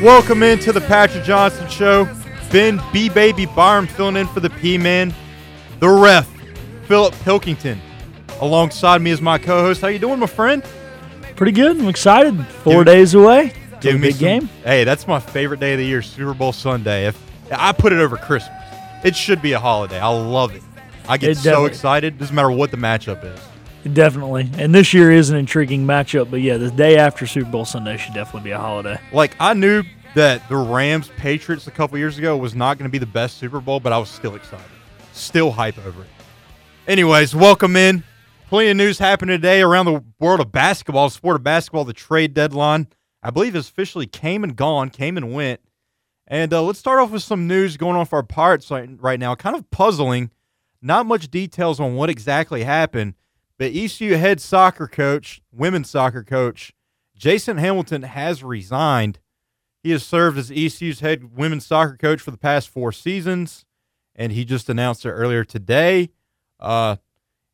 Welcome into the Patrick Johnson Show. Ben B Baby Byram filling in for the P Man. The ref, Philip Pilkington. Alongside me is my co-host. How you doing, my friend? Pretty good. I'm excited. Four Give- days away. Give me big some- game. Hey, that's my favorite day of the year, Super Bowl Sunday. If I put it over Christmas, it should be a holiday. I love it. I get It so excited. Doesn't matter what the matchup is. Definitely. And this year is an intriguing matchup, but yeah, the day after Super Bowl Sunday should definitely be a holiday. Like I knew that the Rams Patriots a couple years ago was not going to be the best Super Bowl, but I was still excited, still hype over it. Anyways, welcome in. Plenty of news happening today around the world of basketball, the sport of basketball. The trade deadline, I believe, has officially came and gone, came and went. And uh, let's start off with some news going on for our Pirates right, right now. Kind of puzzling. Not much details on what exactly happened, but ECU head soccer coach, women's soccer coach, Jason Hamilton has resigned. He has served as ECU's head women's soccer coach for the past four seasons, and he just announced it earlier today. Uh,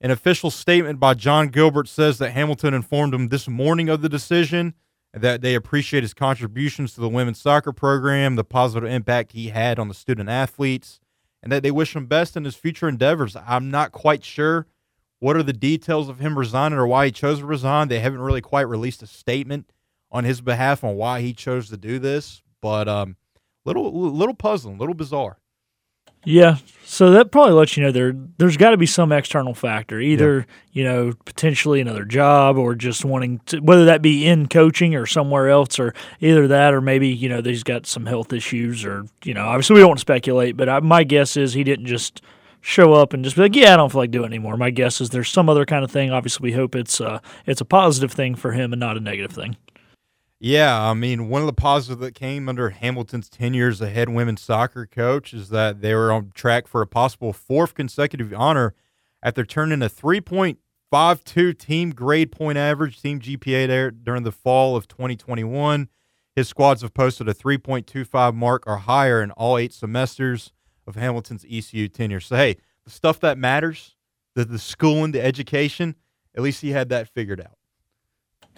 an official statement by John Gilbert says that Hamilton informed him this morning of the decision and that they appreciate his contributions to the women's soccer program, the positive impact he had on the student athletes, and that they wish him best in his future endeavors. I'm not quite sure what are the details of him resigning or why he chose to resign. They haven't really quite released a statement on his behalf on why he chose to do this, but um, little little puzzling, little bizarre. Yeah, so that probably lets you know there there's got to be some external factor, either you know potentially another job or just wanting to, whether that be in coaching or somewhere else, or either that or maybe you know he's got some health issues or you know obviously we don't want to speculate, but I, my guess is he didn't just show up and just be like, yeah, I don't feel like doing anymore. My guess is there's some other kind of thing. Obviously, we hope it's uh, it's a positive thing for him and not a negative thing. Yeah, I mean, one of the positives that came under Hamilton's 10 years as head women's soccer coach is that they were on track for a possible fourth consecutive honor after turning a 3.52 team grade point average, team GPA there during the fall of 2021. His squads have posted a 3.25 mark or higher in all eight semesters of Hamilton's ECU tenure. So, hey, the stuff that matters, the, the schooling, the education, at least he had that figured out.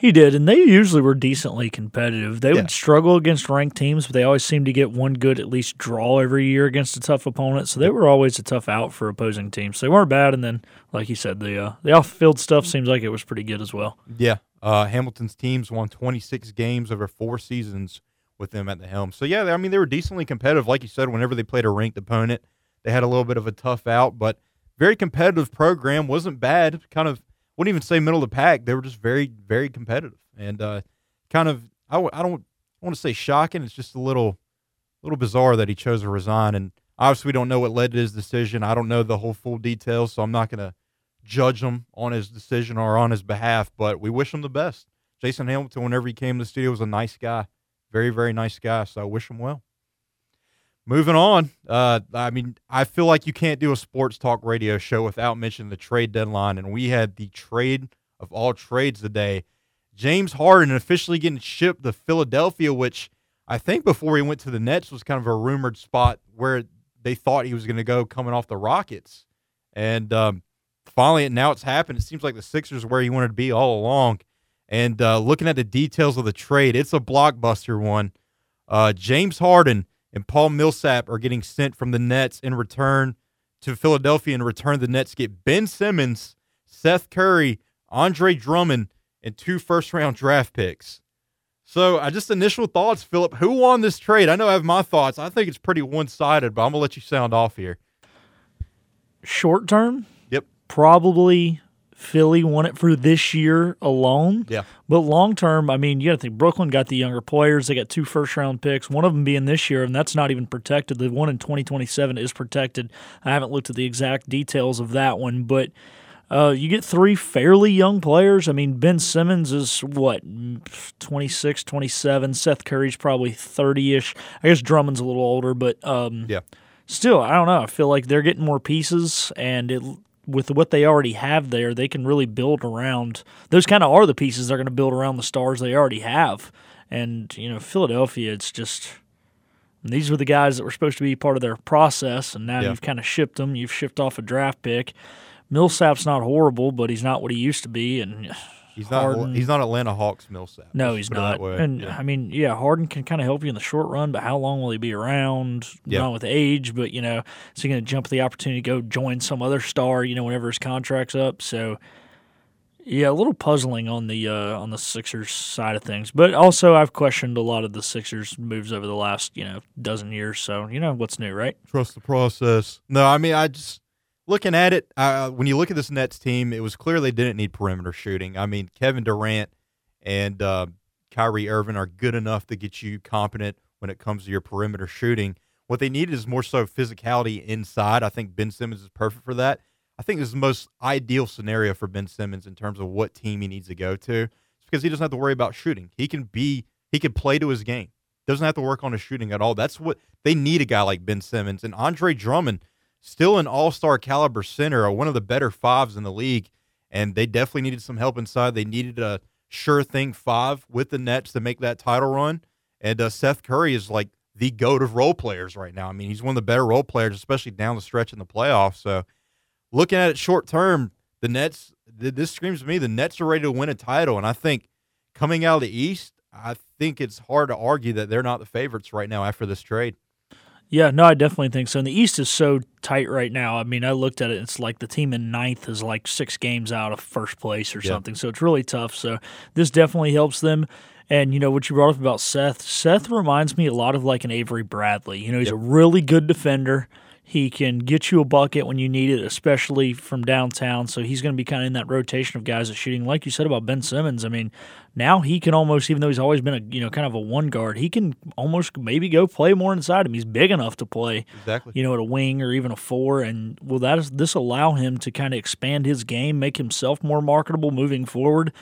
He did, and they usually were decently competitive. They Yeah. would struggle against ranked teams, but they always seemed to get one good at least draw every year against a tough opponent. So they were always a tough out for opposing teams. So they weren't bad, and then, like you said, the uh, the off field stuff seems like it was pretty good as well. Yeah. Uh, Hamilton's teams won 26 games over four seasons with them at the helm. So, yeah, I mean, they were decently competitive. Like you said, whenever they played a ranked opponent, they had a little bit of a tough out, but very competitive program. Wasn't bad. Kind of, wouldn't even say middle of the pack. They were just very, very competitive. And uh, kind of, I w- I don't want to say shocking. It's just a little, little bizarre that he chose to resign. And obviously, we don't know what led to his decision. I don't know the whole full details, so I'm not going to judge him on his decision or on his behalf, but we wish him the best. Jason Hamilton, whenever he came to the studio, was a nice guy. Very, very nice guy. So I wish him well. Moving on. Uh, I mean, I feel like you can't do a sports talk radio show without mentioning the trade deadline. And we had the trade of all trades today. James Harden officially getting shipped to Philadelphia, which I think before he went to the Nets was kind of a rumored spot where they thought he was going to go coming off the Rockets. And um, finally, now it's happened. It seems like the Sixers are where he wanted to be all along. And uh, looking at the details of the trade, it's a blockbuster one. Uh, James Harden and Paul Millsap are getting sent from the Nets in return to Philadelphia. In return, the Nets get Ben Simmons, Seth Curry, Andre Drummond, and two first round draft picks. So, I just initial thoughts, Philip. Who won this trade? I know I have my thoughts. I think it's pretty one sided, but I'm gonna let you sound off here. Short term, Yep. probably Philly won it for this year alone. Yeah. But long term, I mean, you got to think Brooklyn got the younger players. They got two first round picks, one of them being this year, and that's not even protected. The one in 2027 is protected. I haven't looked at the exact details of that one, but Uh, you get three fairly young players. I mean, Ben Simmons is what, 26, 27. Seth Curry's probably 30 ish. I guess Drummond's a little older, but um, Yeah. still, I don't know. I feel like they're getting more pieces, and it, with what they already have there, they can really build around. Those kind of are the pieces they're going to build around the stars they already have. And, you know, Philadelphia, it's just. These were the guys that were supposed to be part of their process, and now Yeah. you've kind of shipped them. You've shipped off a draft pick. Millsap's not horrible, but he's not what he used to be, and He's not. Harden- He's not Atlanta Hawks Millsap. no, he's put it that not. And Yeah. I mean, yeah, Harden can kind of help you in the short run, but how long will he be around? Yeah. Not with age, but you know, is he going to jump at the opportunity to go join some other star? You know, whenever his contract's up. So, yeah, a little puzzling on the uh, on the Sixers side of things, but also I've questioned a lot of the Sixers moves over the last you know dozen years. So you know what's new, right? trust the process. No, I mean, I just looking at it. Uh, when you look at this Nets team, it was clear they didn't need perimeter shooting. I mean, Kevin Durant and uh, Kyrie Irving are good enough to get you competent when it comes to your perimeter shooting. What they needed is more so physicality inside. I think Ben Simmons is perfect for that. I think this is the most ideal scenario for Ben Simmons in terms of what team he needs to go to. It's because he doesn't have to worry about shooting. He can be he can play to his game. Doesn't have to work on his shooting at all. That's what they need a guy like Ben Simmons and Andre Drummond, still an all-star caliber center, or one of the better fives in the league. And they definitely needed some help inside. They needed a sure thing five with the Nets to make that title run. And uh, Seth Curry is like the goat of role players right now. I mean, he's one of the better role players, especially down the stretch in the playoffs. So, looking at it short term, the Nets. th- This screams to me the Nets are ready to win a title, and I think coming out of the East, I think it's hard to argue that they're not the favorites right now after this trade. Yeah, no, I definitely think so. And the East is so tight right now. I mean, I looked at it. It's like the team in ninth is like six games out of first place or Yeah. something. So it's really tough. So this definitely helps them. And you know what you brought up about Seth. Seth reminds me a lot of like an Avery Bradley. You know, he's a really good defender. He can get you a bucket when you need it, especially from downtown. So he's going to be kind of in that rotation of guys that shooting. Like you said about Ben Simmons, I mean, now he can almost, even though he's always been a you know kind of a one guard, he can almost maybe go play more inside him. He's big enough to play Exactly. you know, at a wing or even a four. And will that is, this allow him to kind of expand his game, make himself more marketable moving forward?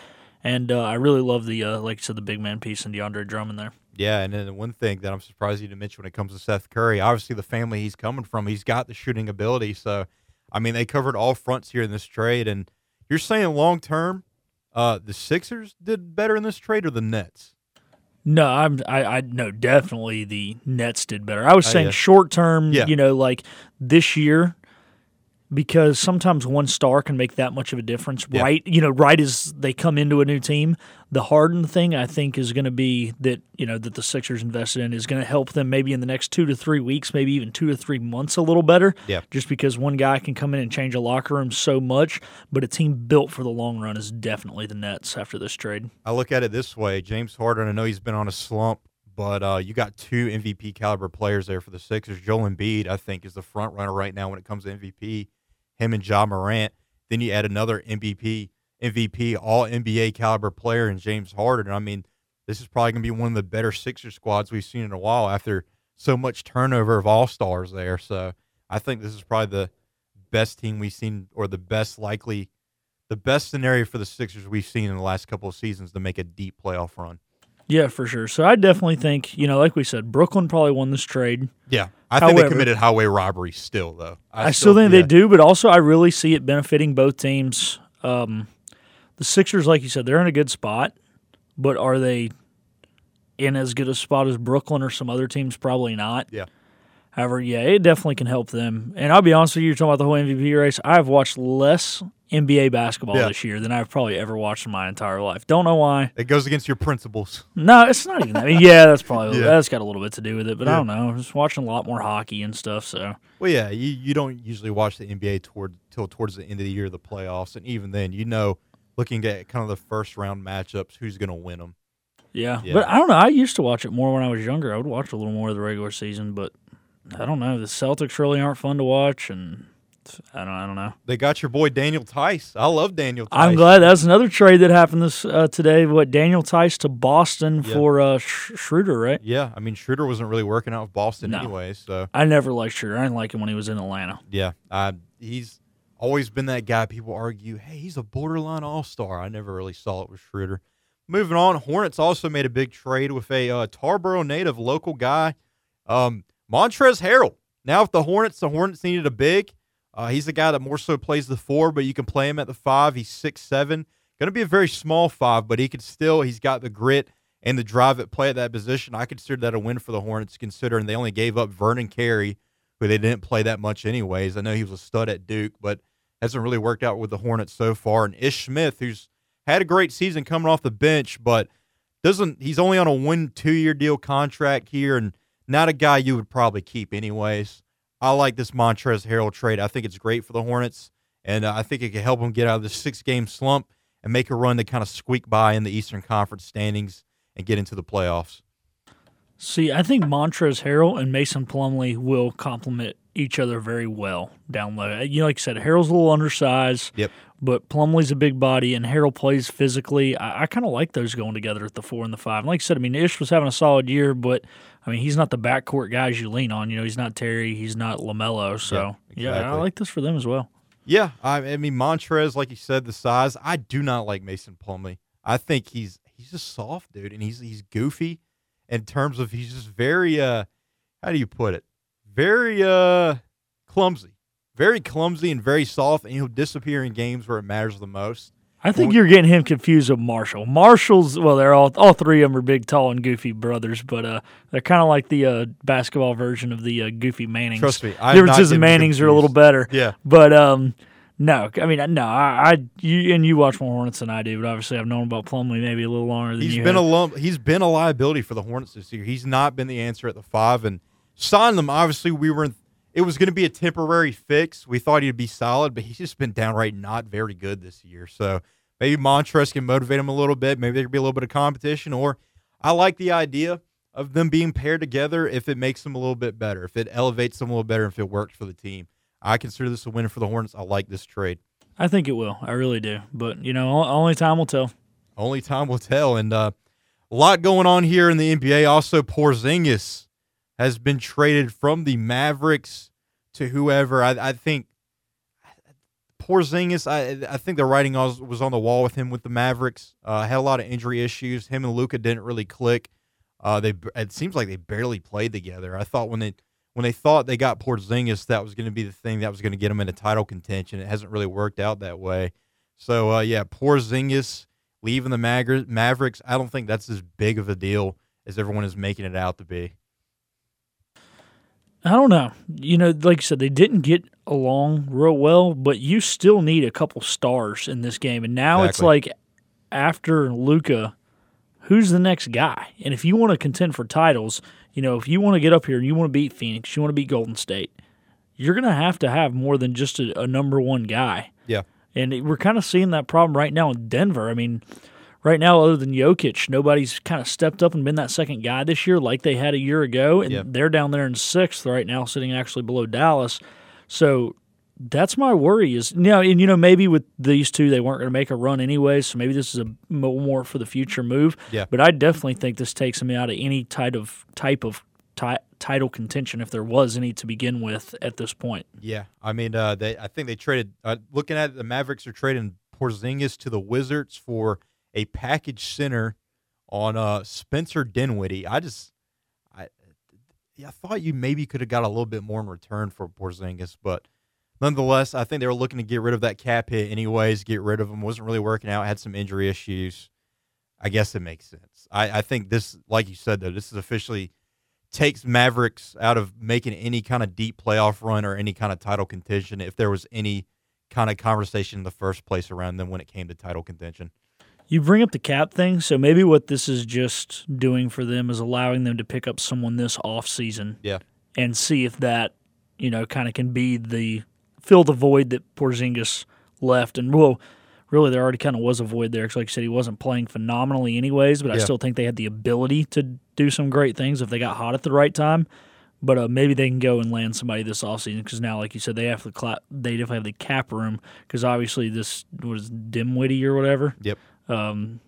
And uh, I really love the, uh, like you said, the big man piece and DeAndre Drummond there. Yeah, and then the one thing that I'm surprised you didn't mention when it comes to Seth Curry, obviously the family he's coming from, he's got the shooting ability. So, I mean, they covered all fronts here in this trade. And you're saying long term, uh, the Sixers did better in this trade or the Nets? No, I'm I, I no definitely the Nets did better. I was Oh, saying yeah. short term, Yeah. you know, like this year because sometimes one star can make that much of a difference. Yeah. Right, you know, right as they come into a new team, the Harden thing I think is going to be that you know that the Sixers invested in is going to help them maybe in the next two to three weeks, maybe even two to three months, a little better. Yeah. just because one guy can come in and change a locker room so much, but a team built for the long run is definitely the Nets after this trade. I look at it this way: James Harden. I know he's been on a slump, but uh, you got two MVP caliber players there for the Sixers. Joel Embiid, I think, is the front runner right now when it comes to MVP. Him and Ja Morant. Then you add another MVP, MVP, All NBA caliber player in James Harden. I mean, this is probably going to be one of the better Sixer squads we've seen in a while after so much turnover of all stars there. So I think this is probably the best team we've seen, or the best likely the best scenario for the Sixers we've seen in the last couple of seasons to make a deep playoff run. Yeah, for sure. So I definitely think, you know, like we said, Brooklyn probably won this trade. Yeah, I think they committed highway robbery still, though. I, still think yeah. they do, but also I really see it benefiting both teams. Um, the Sixers, like you said, they're in a good spot, but are they in as good a spot as Brooklyn or some other teams? Probably not. Yeah, However, yeah, it definitely can help them. And I'll be honest with you, you're talking about the whole MVP race. I've watched less NBA basketball Yeah. this year than I've probably ever watched in my entire life. Don't know why. it goes against your principles. No, it's not even that. I mean, yeah, that's probably Yeah. that's got a little bit to do with it, but I don't know. I'm just watching a lot more hockey and stuff. So Well, yeah, you, you don't usually watch the NBA toward till towards the end of the year, the playoffs, and even then, you know, looking at kind of the first round matchups, who's going to win them. yeah. Yeah. but I don't know. I used to watch it more when I was younger. I would watch a little more of the regular season, but I don't know. The Celtics really aren't fun to watch, and I don't. I don't know. They got your boy Daniel Theis. I love Daniel. Theis. I'm glad that's another trade that happened this uh, today. What Daniel Theis to Boston Yeah. for uh, Sch- Schroeder, right? Yeah, I mean Schroeder wasn't really working out with Boston No. anyway, so I never liked Schroeder. I didn't like him when he was in Atlanta. yeah, uh, he's always been that guy. People argue, hey, he's a borderline all star. I never really saw it with Schroeder. Moving on, Hornets also made a big trade with a uh, Tarboro native local guy, um, Montrez Harrell. Now, if the Hornets, the Hornets needed a big, uh, he's the guy that more so plays the four, but you can play him at the five. He's six seven, going to be a very small five, but he can still. He's got the grit and the drive at play at that position. I consider that a win for the Hornets, considering they only gave up Vernon Carey, who they didn't play that much anyways. I know he was a stud at Duke, but hasn't really worked out with the Hornets so far. And Ish Smith, who's had a great season coming off the bench, but doesn't he's only on a one two year deal contract here and not a guy you would probably keep anyways. I like this Montrez Harrell trade. I think it's great for the Hornets, and uh, I think it can help them get out of this six game slump and make a run to kind of squeak by in the Eastern Conference standings and get into the playoffs. See, I think Montrez Harrell and Mason Plumlee will complement each other very well down low. You know, like you said, Harrell's a little undersized. Yep. But Plumlee's a big body, and Harold plays physically. I, I kind of like those going together at the four and the five. And like I said, I mean, Ish was having a solid year, but I mean, he's not the backcourt guys you lean on. You know, he's not Terry, he's not Lamelo. So yeah, exactly. I like this for them as well. Yeah, I, I mean Montrez, like you said, the size. I do not like Mason Plumlee. I think he's he's just soft, dude, and he's he's goofy in terms of he's just very uh, how do you put it? Very uh, clumsy, very clumsy and very soft, and he'll disappear in games where it matters the most. I think you're getting him confused with Marshall. Marshall's well, they're all all three of them are big, tall, and goofy brothers, but uh, they're kind of like the uh, basketball version of the uh, goofy Mannings. Trust me, I'm differences in Mannings are a little better. Yeah. but um, no, I mean no, I, I you and you watch more Hornets than I do, but obviously I've known about Plumlee maybe a little longer than He's you. been a lump. He's been a liability for the Hornets this year. He's not been the answer at the five. And signing them, obviously, we were. In, it was going to be a temporary fix. We thought he'd be solid, but he's just been downright not very good this year. So maybe Montrez can motivate him a little bit. Maybe there could be a little bit of competition. Or I like the idea of them being paired together if it makes them a little bit better, if it elevates them a little better, if it works for the team. I consider this a win for the Hornets. I like this trade. I think it will. I really do. But you know, only time will tell. Only time will tell. And uh, a lot going on here in the NBA. Also, Porzingis has been traded from the Mavericks to whoever. I, I think Porzingis. I I think the writing was on the wall with him with the Mavericks. Uh, had a lot of injury issues. Him and Luka didn't really click. Uh, they it seems like they barely played together. I thought when they when they thought they got Porzingis, that was going to be the thing that was going to get them into title contention. It hasn't really worked out that way. So uh, yeah, Porzingis leaving the Mavericks. I don't think that's as big of a deal as everyone is making it out to be. I don't know. You know, like you said, they didn't get along real well, but you still need a couple stars in this game. And now it's like after Luka, who's the next guy? And if you want to contend for titles, you know, if you want to get up here and you want to beat Phoenix, you want to beat Golden State, you're going to have to have more than just a, a number one guy. Yeah, And we're kind of seeing that problem right now in Denver. I mean, right now, other than Jokic, nobody's kind of stepped up and been that second guy this year like they had a year ago. And Yeah. they're down there in sixth right now, sitting actually below Dallas. So that's my worry is, you know, and, you know, maybe with these two, they weren't going to make a run anyway. So maybe this is a more for the future move. Yeah. But I definitely think this takes them out of any type of type of ti- title contention if there was any to begin with at this point. yeah. I mean, uh, they I think they traded. Uh, looking at it, the Mavericks are trading Porzingis to the Wizards for a package center on uh, Spencer Dinwiddie. I just, I, I thought you maybe could have got a little bit more in return for Porzingis, but nonetheless, I think they were looking to get rid of that cap hit anyways. Get rid of him wasn't really working out. Had some injury issues. I guess it makes sense. I, I think this, like you said, though, this is officially takes Mavericks out of making any kind of deep playoff run or any kind of title contention if there was any kind of conversation in the first place around them when it came to title contention. You bring up the cap thing, so maybe what this is just doing for them is allowing them to pick up someone this off season Yeah. and see if that, you know, kind of can be the fill the void that Porzingis left. And well, really, there already kind of was a void there. 'cause like you said, he wasn't playing phenomenally anyways, but I still think they had the ability to do some great things if they got hot at the right time. But uh, maybe they can go and land somebody this offseason because now, like you said, they have the cla- they definitely have the cap room because obviously this was Dinwiddie or whatever Yep. Um,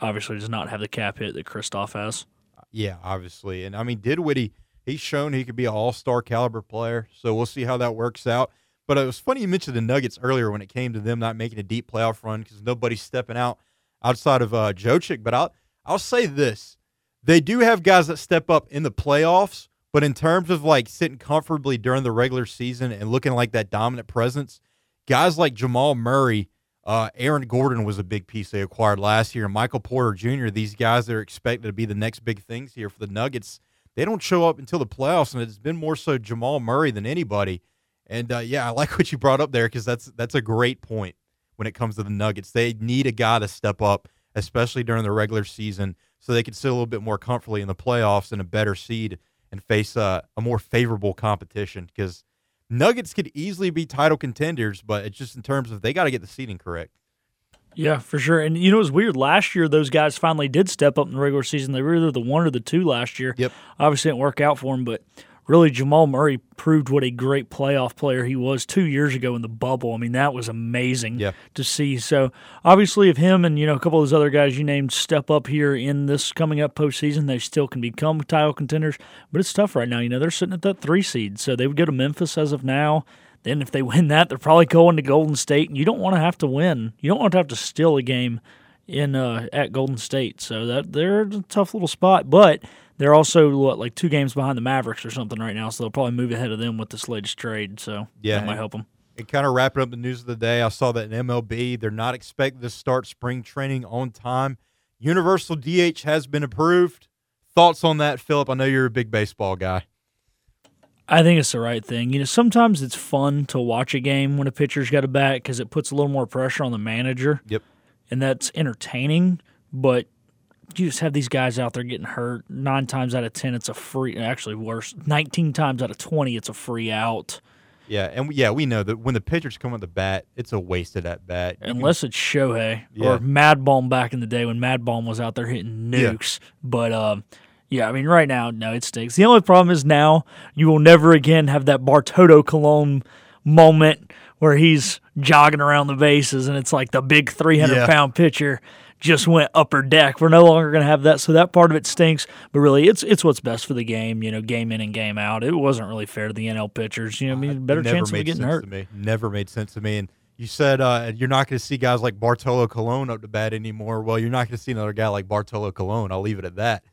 obviously does not have the cap hit that Kristaps has. Yeah, obviously. And I mean, Dinwiddie, he's shown he could be an all star caliber player. So we'll see how that works out. But it was funny you mentioned the Nuggets earlier when it came to them not making a deep playoff run because nobody's stepping out outside of uh, Jokic. But I'll I'll say this: they do have guys that step up in the playoffs. But in terms of like sitting comfortably during the regular season and looking like that dominant presence, guys like Jamal Murray, uh, Aaron Gordon was a big piece they acquired last year, Michael Porter Jr. These guys that are expected to be the next big things here for the Nuggets, they don't show up until the playoffs, and it's been more so Jamal Murray than anybody. And uh, yeah, I like what you brought up there because that's that's a great point when it comes to the Nuggets. They need a guy to step up, especially during the regular season, so they can sit a little bit more comfortably in the playoffs and a better seed and face uh, a more favorable competition because Nuggets could easily be title contenders, but it's just in terms of they got to get the seeding correct. Yeah, for sure. And you know, it was weird. Last year, those guys finally did step up in the regular season. They were either the one or the two last year. Yep. Obviously, it didn't work out for them, but really, Jamal Murray proved what a great playoff player he was two years ago in the bubble. I mean, that was amazing Yeah. to see. So, obviously, if him and you know a couple of those other guys you named step up here in this coming up postseason, they still can become title contenders. But it's tough right now. You know, they're sitting at that three seed, so they would go to Memphis as of now. Then, if they win that, they're probably going to Golden State, and you don't want to have to win. You don't want to have to steal a game in uh, at Golden State. So that they're a tough little spot, but they're also what like two games behind the Mavericks or something right now. So they'll probably move ahead of them with this latest trade. So Yeah, that might help them. And kind of wrapping up the news of the day, I saw that in MLB, they're not expected to start spring training on time. Universal DH has been approved. Thoughts on that, Philip? I know you're a big baseball guy. I think it's the right thing. You know, sometimes it's fun to watch a game when a pitcher's got a bat because it puts a little more pressure on the manager, Yep. and that's entertaining. But you just have these guys out there getting hurt. Nine times out of ten, it's a free. Actually, worse. Nineteen times out of twenty, it's a free out. Yeah, and we- yeah, we know that when the pitchers come with the bat, it's a wasted at bat. You can- unless it's Shohei Yeah. or MadBum back in the day when MadBum was out there hitting Yeah. nukes. But um, yeah, I mean, right now, no, it stinks. The only problem is now you will never again have that Bartolo Colon moment where he's jogging around the bases and it's like the big 300 Yeah. pound pitcher just went upper deck. We're no longer going to have that, so that part of it stinks. But really, it's it's what's best for the game. You know, game in and game out. It wasn't really fair to the NL pitchers. You know, I mean, better never chance of made getting sense hurt. to me. Never made sense to me. And you said uh, you're not going to see guys like Bartolo Colon up to bat anymore. Well, you're not going to see another guy like Bartolo Colon. I'll leave it at that.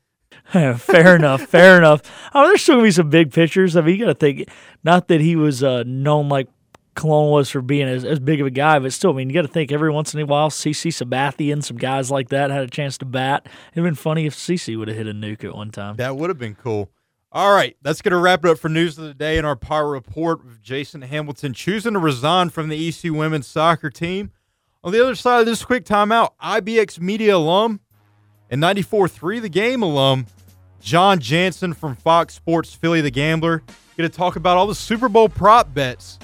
fair enough. Fair enough. Oh, there's still gonna be some big pitchers. I mean, you got to think. Not that he was uh, known like Colon was for being as, as big of a guy, but still, I mean, you got to think every once in a while, CC Sabathian, some guys like that had a chance to bat. It'd been funny if CC would have hit a nuke at one time. That would have been cool. All right, that's going to wrap it up for news of the day in our Power Report with Jason Hamilton choosing to resign from the EC women's soccer team. On the other side of this quick timeout, IBX Media alum and 94.3 The Game alum, John Jansen from Fox Sports Philly The Gambler, going to talk about all the Super Bowl prop bets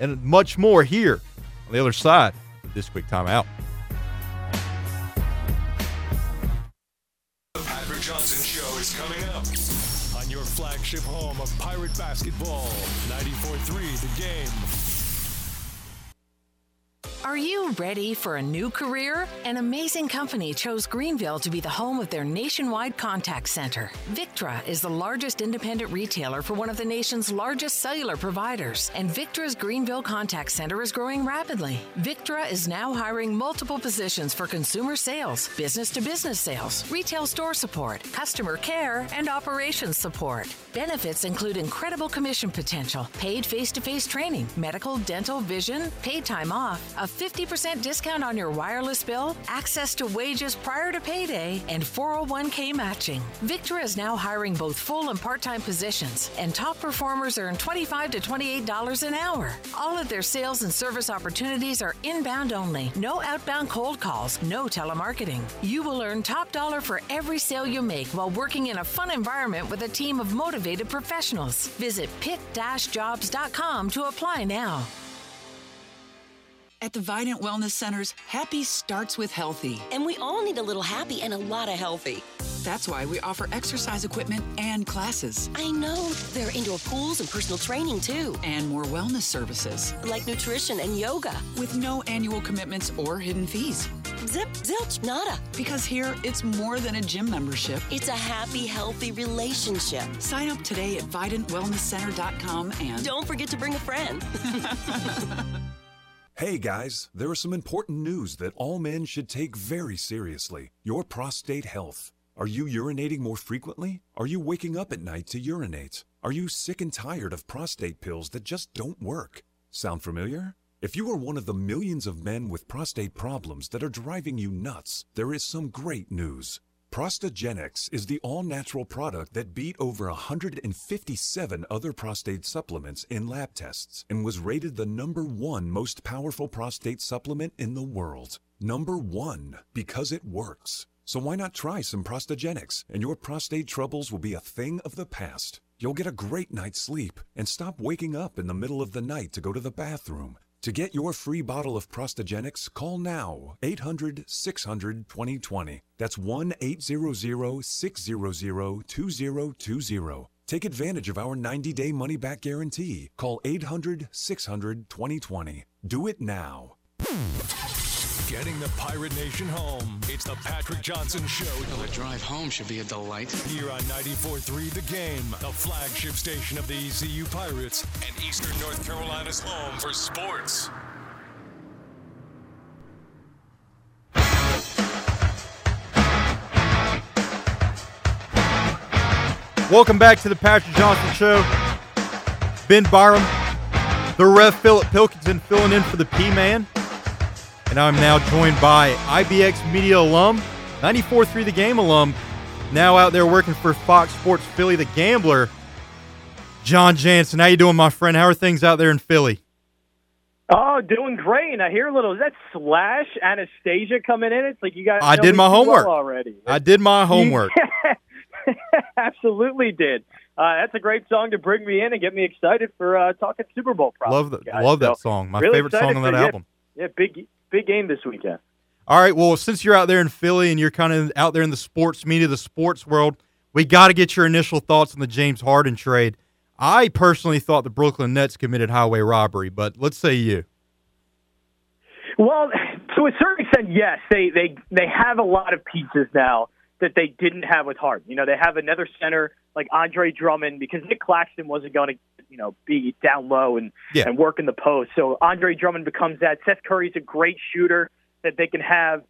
and much more here on the other side of this quick timeout. The Patrick Johnson Show is coming up on your flagship home of Pirate Basketball, 94.3 The Game. Are you ready for a new career? An amazing company chose Greenville to be the home of their nationwide contact center. Victra is the largest independent retailer for one of the nation's largest cellular providers, and Victra's Greenville contact center is growing rapidly. Victra is now hiring multiple positions for consumer sales, business to business sales, retail store support, customer care, and operations support. Benefits include incredible commission potential, paid face to face training, medical, dental, vision, paid time off, a 50% discount on your wireless bill, access to wages prior to payday, and 401k matching. Victra is now hiring both full and part time positions, and top performers earn $25 to $28 an hour. All of their sales and service opportunities are inbound only, no outbound cold calls, no telemarketing. You will earn top dollar for every sale you make while working in a fun environment with a team of motivated professionals. Visit pick-jobs.com to apply now. At the Vidant Wellness Centers, happy starts with healthy. And we all need a little happy and a lot of healthy. That's why we offer exercise equipment and classes. I know. There are indoor pools and personal training too. And more wellness services. Like nutrition and yoga. With no annual commitments or hidden fees. Zip, zilch, nada. Because here, it's more than a gym membership. It's a happy, healthy relationship. Sign up today at VidantWellnessCenter.com and don't forget to bring a friend. hey guys, there is some important news that all men should take very seriously your prostate health. Are you urinating more frequently? Are you waking up at night to urinate? Are you sick and tired of prostate pills that just don't work? Sound familiar? If you are one of the millions of men with prostate problems that are driving you nuts, there is some great news. Prostagenics is the all natural product that beat over 157 other prostate supplements in lab tests and was rated the number one most powerful prostate supplement in the world. Number one, because it works. So why not try some Prostagenics and your prostate troubles will be a thing of the past. You'll get a great night's sleep and stop waking up in the middle of the night to go to the bathroom. To get your free bottle of Prostagenics, call now 800 600 2020. That's 1 800 600 2020. Take advantage of our 90 day money back guarantee. Call 800 600 2020. Do it now. Getting the Pirate Nation home. It's the Patrick Johnson Show. Well, the drive home should be a delight. Here on 94.3 The Game, the flagship station of the ECU Pirates and Eastern North Carolina's home for sports. Welcome back to the Patrick Johnson Show. Ben Byram, the ref Philip Pilkington filling in for the P Man. And I'm now joined by IBX Media alum, 94.3 The Game alum, now out there working for Fox Sports Philly, the Gambler, John Jansen. How you doing, my friend? How are things out there in Philly? Oh, doing great. And I hear a little, is that Slash Anastasia coming in? It's like you guys I did my homework well already. I did my homework. Absolutely did. Uh, that's a great song to bring me in and get me excited for uh, talking Super Bowl. Love that. Guys. Love that song. My really favorite song on that for, album. Yeah, yeah, big big game this weekend. All right. Well, since you're out there in Philly and you're kind of out there in the sports media, the sports world, we got to get your initial thoughts on the James Harden trade. I personally thought the Brooklyn Nets committed highway robbery, but let's say you. Well, to a certain extent, yes. They they they have a lot of pieces now that they didn't have with Harden. You know, they have another center like Andre Drummond because Nick Claxton wasn't going to, you know, be down low and yeah. and work in the post. So Andre Drummond becomes that. Seth Curry's a great shooter that they can have.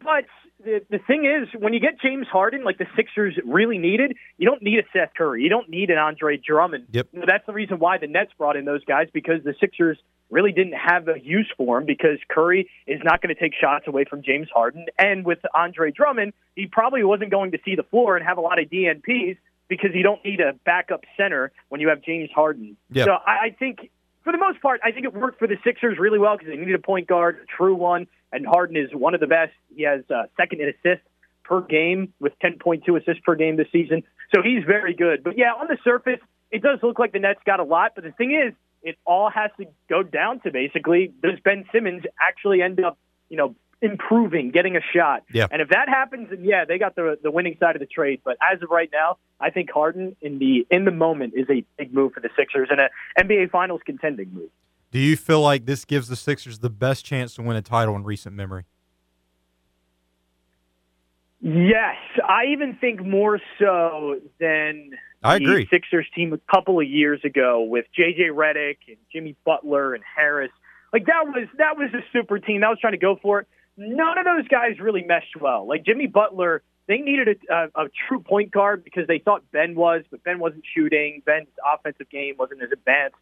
But the the thing is, when you get James Harden, like the Sixers really needed, you don't need a Seth Curry. You don't need an Andre Drummond. Yep. You know, that's the reason why the Nets brought in those guys because the Sixers really didn't have a use for him because Curry is not going to take shots away from James Harden. And with Andre Drummond, he probably wasn't going to see the floor and have a lot of DNPs because you don't need a backup center when you have James Harden. Yep. So I, I think, for the most part, I think it worked for the Sixers really well because they needed a point guard, a true one, and Harden is one of the best. He has uh, second in assists per game with 10.2 assists per game this season. So he's very good. But yeah, on the surface, it does look like the Nets got a lot. But the thing is, it all has to go down to basically does Ben Simmons actually end up, you know, improving, getting a shot. Yeah. And if that happens, then yeah, they got the the winning side of the trade. But as of right now, I think Harden in the in the moment is a big move for the Sixers and a NBA Finals contending move. Do you feel like this gives the Sixers the best chance to win a title in recent memory? Yes, I even think more so than I the agree. Sixers team a couple of years ago with JJ Redick and Jimmy Butler and Harris. Like that was that was a super team that was trying to go for it. None of those guys really meshed well. Like Jimmy Butler, they needed a, a, a true point guard because they thought Ben was, but Ben wasn't shooting. Ben's offensive game wasn't as advanced.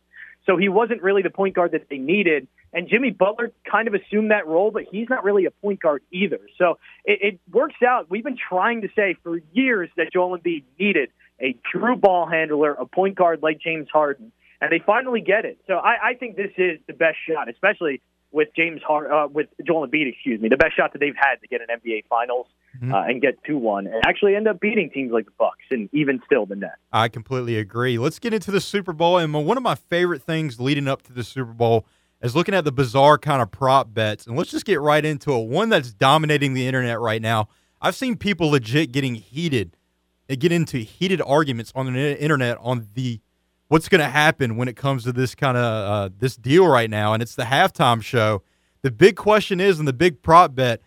So he wasn't really the point guard that they needed. And Jimmy Butler kind of assumed that role, but he's not really a point guard either. So it, it works out. We've been trying to say for years that Joel Embiid needed a true ball handler, a point guard like James Harden, and they finally get it. So I, I think this is the best shot, especially with James Hard, uh, with Joel Embiid, excuse me, the best shot that they've had to get an NBA Finals Mhm. uh, and get two one, and actually end up beating teams like the Bucks and even still the Nets. I completely agree. Let's get into the Super Bowl. And one of my favorite things leading up to the Super Bowl is looking at the bizarre kind of prop bets. And let's just get right into it. One that's dominating the internet right now. I've seen people legit getting heated, get into heated arguments on the internet on the what's going to happen when it comes to this kind of uh, this deal right now, and it's the halftime show. The big question is, and the big prop bet: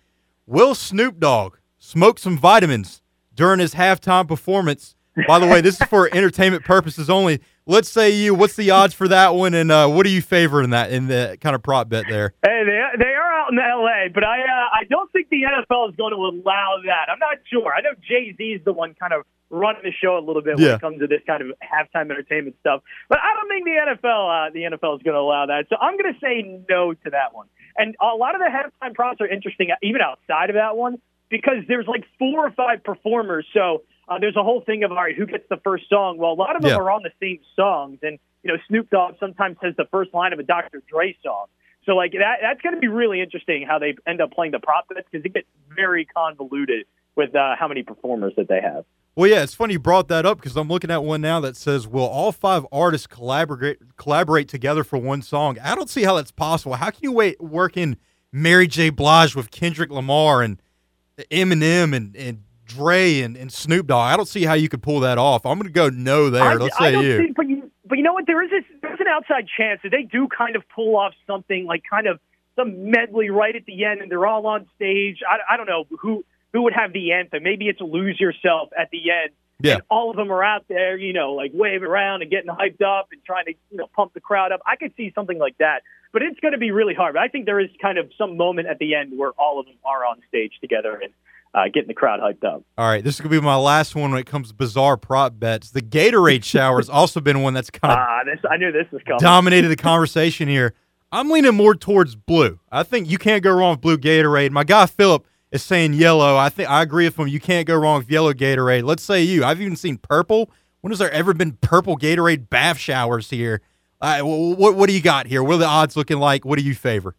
Will Snoop Dogg smoke some vitamins during his halftime performance? By the way, this is for entertainment purposes only. Let's say you. What's the odds for that one, and uh, what do you favor in that in the kind of prop bet there? Hey, they they are out in L.A., but I uh, I don't think the NFL is going to allow that. I'm not sure. I know Jay Z is the one kind of running the show a little bit when Yeah. it comes to this kind of halftime entertainment stuff, but I don't think the NFL uh, the NFL is going to allow that. So I'm going to say no to that one. And a lot of the halftime props are interesting, even outside of that one, because there's like four or five performers. So uh, there's a whole thing of all right, who gets the first song? Well, a lot of them Yeah. are on the same songs, and you know Snoop Dogg sometimes has the first line of a Dr. Dre song. So like that that's going to be really interesting how they end up playing the prop bets because it gets very convoluted with uh, how many performers that they have. Well, yeah, it's funny you brought that up because I'm looking at one now that says, "Will all five artists collaborate collaborate together for one song?" I don't see how that's possible. How can you wait work in Mary J. Blige with Kendrick Lamar and Eminem and and Dre and, and Snoop Dogg? I don't see how you could pull that off. I'm going to go no there. I, Let's I say you. think, but you, but you know what? There is this, there's an outside chance that they do kind of pull off something like kind of some medley right at the end, and they're all on stage. I, I don't know who who would have the anthem. Maybe it's "Lose Yourself" at the end. Yeah. And all of them are out there, you know, like waving around and getting hyped up and trying to, you know, pump the crowd up. I could see something like that, but it's going to be really hard. But I think there is kind of some moment at the end where all of them are on stage together and uh, getting the crowd hyped up. All right, this is going to be my last one when it comes to bizarre prop bets. The Gatorade shower has also been one that's kind of Ah, this I knew this was coming. dominated the conversation here. I'm leaning more towards blue. I think you can't go wrong with blue Gatorade. My guy Philip is saying yellow. I think I agree with him. You can't go wrong with yellow Gatorade. Let's say you. I've even seen purple. When has there ever been purple Gatorade bath showers here? Uh, what what do you got here? What are the odds looking like? What do you favor?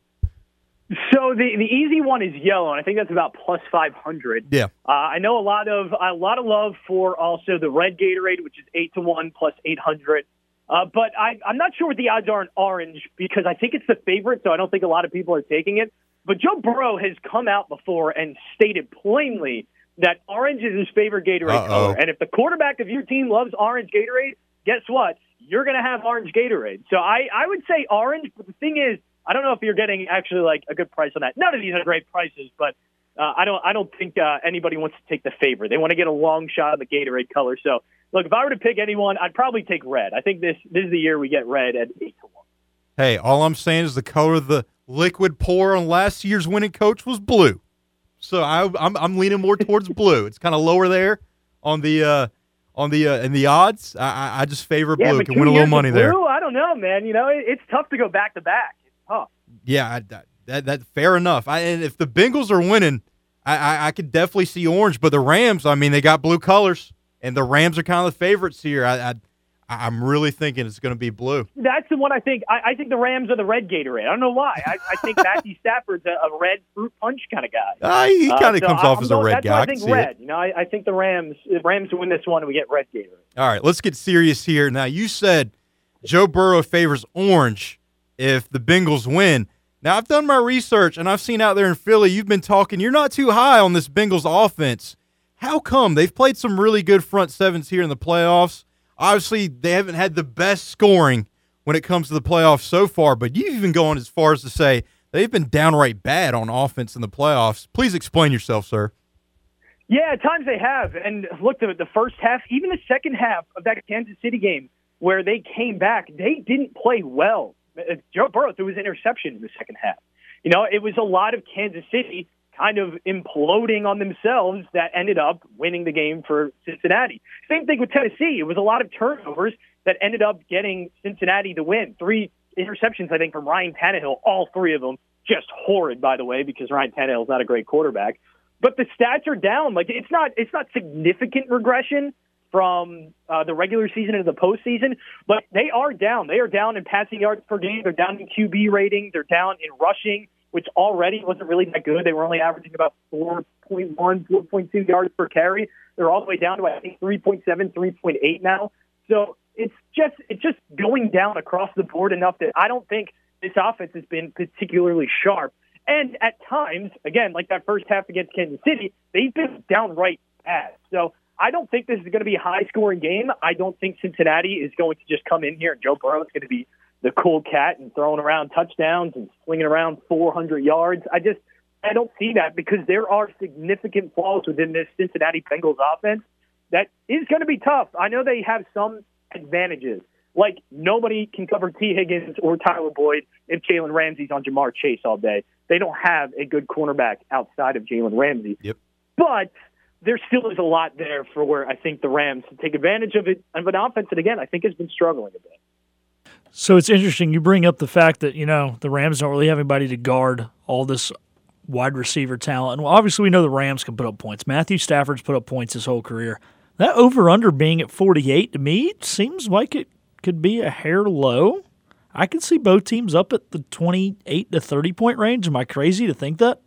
So the the easy one is yellow, and I think that's about plus five hundred. Yeah. Uh, I know a lot of a lot of love for also the red Gatorade, which is eight to one plus eight hundred. Uh, but I, I'm not sure what the odds are in orange because I think it's the favorite, so I don't think a lot of people are taking it. But Joe Burrow has come out before and stated plainly that orange is his favorite Gatorade Uh-oh. color. And if the quarterback of your team loves orange Gatorade, guess what? You're going to have orange Gatorade. So I, I would say orange, but the thing is, I don't know if you're getting actually like a good price on that. None of these are great prices, but uh, I don't I don't think uh, anybody wants to take the favor. They want to get a long shot of the Gatorade color. So look, if I were to pick anyone, I'd probably take red. I think this this is the year we get red at eight to one. Hey, all I'm saying is the color of the liquid pour on last year's winning coach was blue. So I, I'm I'm leaning more towards blue. It's kind of lower there on the uh, on the uh, in the odds. I, I- just favor blue. but Can win a little money there. blue, I don't know, man. You know, it, it's tough to go back to back. Tough. Yeah, I, that, that that fair enough. I, and if the Bengals are winning, I, I I could definitely see orange. But the Rams, I mean, they got blue colors, and the Rams are kind of the favorites here. I, I I'm really thinking it's going to be blue. That's the one I think. I, I think the Rams are the red Gatorade. I don't know why. I, I think Matthew Stafford's a, a red fruit punch kind of guy. Uh, he Uh, kind of so comes I- off I'm as a red guy. I think red. it. You know, I, I think the Rams. If Rams win this one, we get red Gatorade. All right, let's get serious here. Now, you said Joe Burrow favors orange if the Bengals win. Now, I've done my research and I've seen out there in Philly, you've been talking, you're not too high on this Bengals offense. How come? They've played some really good front sevens here in the playoffs. Obviously, they haven't had the best scoring when it comes to the playoffs so far, but you've even gone as far as to say they've been downright bad on offense in the playoffs. Please explain yourself, sir. Yeah, at times they have. And look, the, the first half, even the second half of that Kansas City game where they came back, they didn't play well. Uh, Joe Burrow threw his interception in the second half. You know, it was a lot of Kansas City kind of imploding on themselves that ended up winning the game for Cincinnati. Same thing with Tennessee. It was a lot of turnovers that ended up getting Cincinnati the win. Three interceptions, I think, from Ryan Tannehill, all three of them just horrid, by the way, because Ryan Tannehill's not a great quarterback but the stats are down. Like it's not it's not significant regression from uh, the regular season into the postseason, but they are down. They are down in passing yards per game. They're down in QB rating. They're down in rushing, which already wasn't really that good. They were only averaging about 4.1, 4.2 yards per carry. They're all the way down to I think 3.7, 3.8 now. So it's just it's just going down across the board enough that I don't think this offense has been particularly sharp. And at times, again, like that first half against Kansas City, they've been downright bad. So I don't think this is going to be a high scoring game. I don't think Cincinnati is going to just come in here and Joe Burrow is going to be the cool cat and throwing around touchdowns and swinging around 400 yards. I just I don't see that because there are significant flaws within this Cincinnati Bengals offense that is going to be tough. I know they have some advantages. Like nobody can cover Tee Higgins or Tyler Boyd if Jalen Ramsey's on Ja'Marr Chase all day. They don't have a good cornerback outside of Jalen Ramsey. Yep. But there still is a lot there for where I think the Rams to take advantage of it of an offense that again I think has been struggling a bit. So it's interesting you bring up the fact that you know the Rams don't really have anybody to guard all this wide receiver talent. And obviously we know the Rams can put up points. Matthew Stafford's put up points his whole career. That over under being at 48 to me seems like it could be a hair low. I can see both teams up at the 28 to 30 point range. Am I crazy to think that?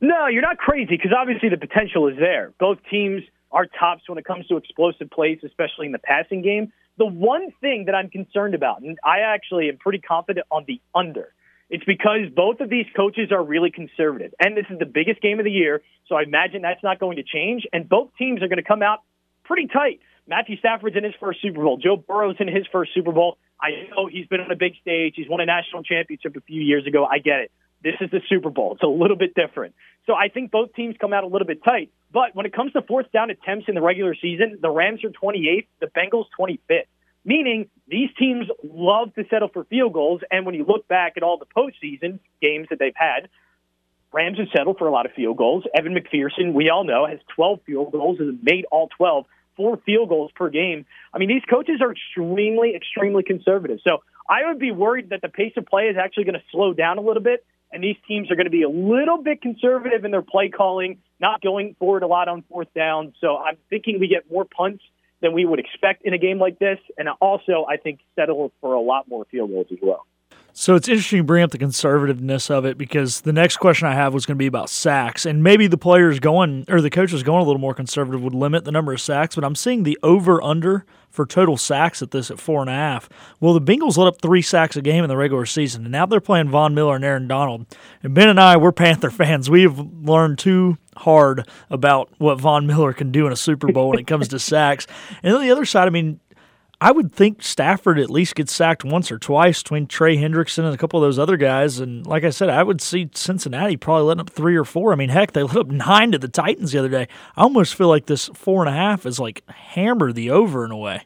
No, you're not crazy because obviously the potential is there. Both teams are tops when it comes to explosive plays, especially in the passing game. The one thing that I'm concerned about, and I actually am pretty confident on the under, it's because both of these coaches are really conservative. And this is the biggest game of the year, so I imagine that's not going to change. And both teams are going to come out pretty tight. Matthew Stafford's in his first Super Bowl. Joe Burrow's in his first Super Bowl. I know he's been on a big stage. He's won a national championship a few years ago. I get it. This is the Super Bowl. It's a little bit different. So I think both teams come out a little bit tight. But when it comes to fourth down attempts in the regular season, the Rams are 28th, the Bengals 25th. Meaning these teams love to settle for field goals. And when you look back at all the postseason games that they've had, Rams have settled for a lot of field goals. Evan McPherson, we all know, has 12 field goals, has made all 12, four field goals per game. I mean, these coaches are extremely, extremely conservative. So I would be worried that the pace of play is actually going to slow down a little bit, and these teams are going to be a little bit conservative in their play calling, not going forward a lot on fourth down. So I'm thinking we get more punts than we would expect in a game like this, and also I think settle for a lot more field goals as well. So it's interesting you bring up the conservativeness of it because the next question I have was going to be about sacks, and maybe the players going or the coaches going a little more conservative would limit the number of sacks. But I'm seeing the over under for total sacks at this at four and a half. Well, the Bengals let up three sacks a game in the regular season, and now they're playing Von Miller and Aaron Donald. And Ben and I, we're Panther fans. We've learned too hard about what Von Miller can do in a Super Bowl when it comes to sacks. And on the other side, I mean, I would think Stafford at least gets sacked once or twice between Trey Hendrickson and a couple of those other guys. And like I said, I would see Cincinnati probably letting up three or four. I mean, heck, they let up nine to the Titans the other day. I almost feel like this four and a half is like hammer the over in a way.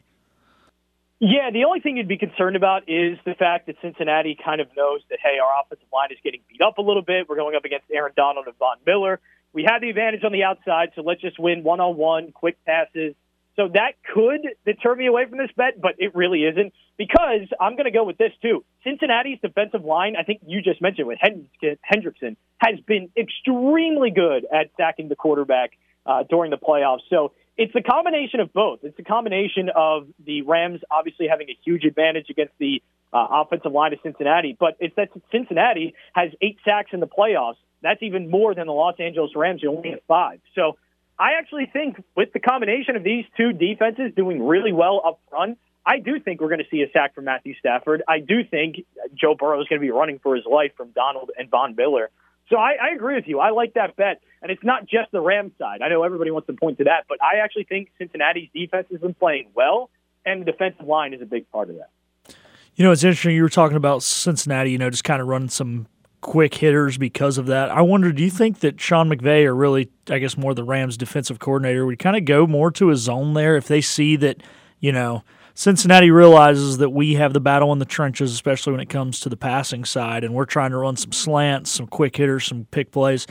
Yeah, the only thing you'd be concerned about is the fact that Cincinnati kind of knows that, hey, our offensive line is getting beat up a little bit. We're going up against Aaron Donald and Von Miller. We have the advantage on the outside, so let's just win one on one, quick passes so that could deter me away from this bet, but it really isn't because I'm going to go with this too. Cincinnati's defensive line, I think you just mentioned with Hendrickson, has been extremely good at sacking the quarterback uh, during the playoffs. So it's a combination of both. It's a combination of the Rams obviously having a huge advantage against the uh, offensive line of Cincinnati, but it's that Cincinnati has eight sacks in the playoffs. That's even more than the Los Angeles Rams, who only have five. So I actually think with the combination of these two defenses doing really well up front, I do think we're going to see a sack from Matthew Stafford. I do think Joe Burrow is going to be running for his life from Donald and Von Miller. So I, I agree with you. I like that bet. And it's not just the Rams side. I know everybody wants to point to that, but I actually think Cincinnati's defense has been playing well, and the defensive line is a big part of that. You know, it's interesting. You were talking about Cincinnati, you know, just kind of running some quick hitters because of that. I wonder, do you think that Sean McVay, or really, I guess, more the Rams defensive coordinator, would kind of go more to his zone there if they see that, you know, Cincinnati realizes that we have the battle in the trenches, especially when it comes to the passing side, and we're trying to run some slants, some quick hitters, some pick plays.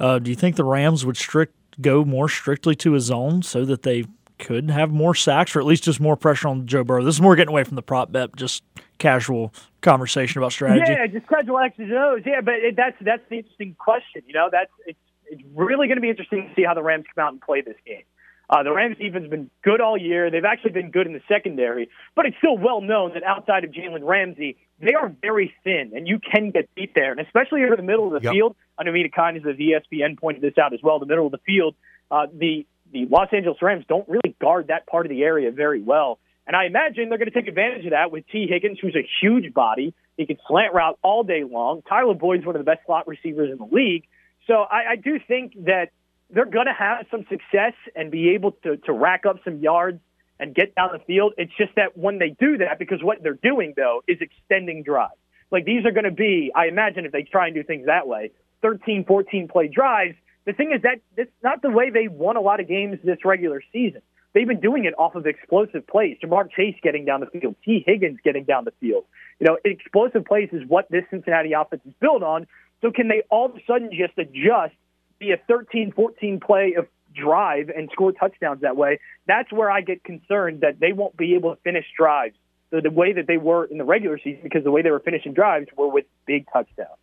Uh, do you think the Rams would strict go more strictly to his zone so that they could have more sacks or at least just more pressure on Joe Burrow? This is more getting away from the prop bet, just casual conversation about strategy. Yeah, just casual X's and O's. Yeah, but it, that's that's the interesting question. You know, that's it's it's really going to be interesting to see how the Rams come out and play this game. Uh, the Rams defense has been good all year. They've actually been good in the secondary, but it's still well known that outside of Jalen Ramsey, they are very thin, and you can get beat there. And especially over the middle of the yep. field, I know Mina Kimes of the ESPN pointed this out as well. The middle of the field, uh, the the Los Angeles Rams don't really guard that part of the area very well. And I imagine they're going to take advantage of that with Tee Higgins, who's a huge body. He can slant route all day long. Tyler Boyd's one of the best slot receivers in the league. So I, I do think that they're going to have some success and be able to, to rack up some yards and get down the field. It's just that when they do that, because what they're doing, though, is extending drives. Like these are going to be, I imagine if they try and do things that way, 13, 14 play drives. The thing is that it's not the way they won a lot of games this regular season. They've been doing it off of explosive plays. Ja'Marr Chase getting down the field, Tee Higgins getting down the field. You know, explosive plays is what this Cincinnati offense is built on. So can they all of a sudden just adjust, be a 13, 14 play of drive and score touchdowns that way? That's where I get concerned that they won't be able to finish drives the, the way that they were in the regular season because the way they were finishing drives were with big touchdowns.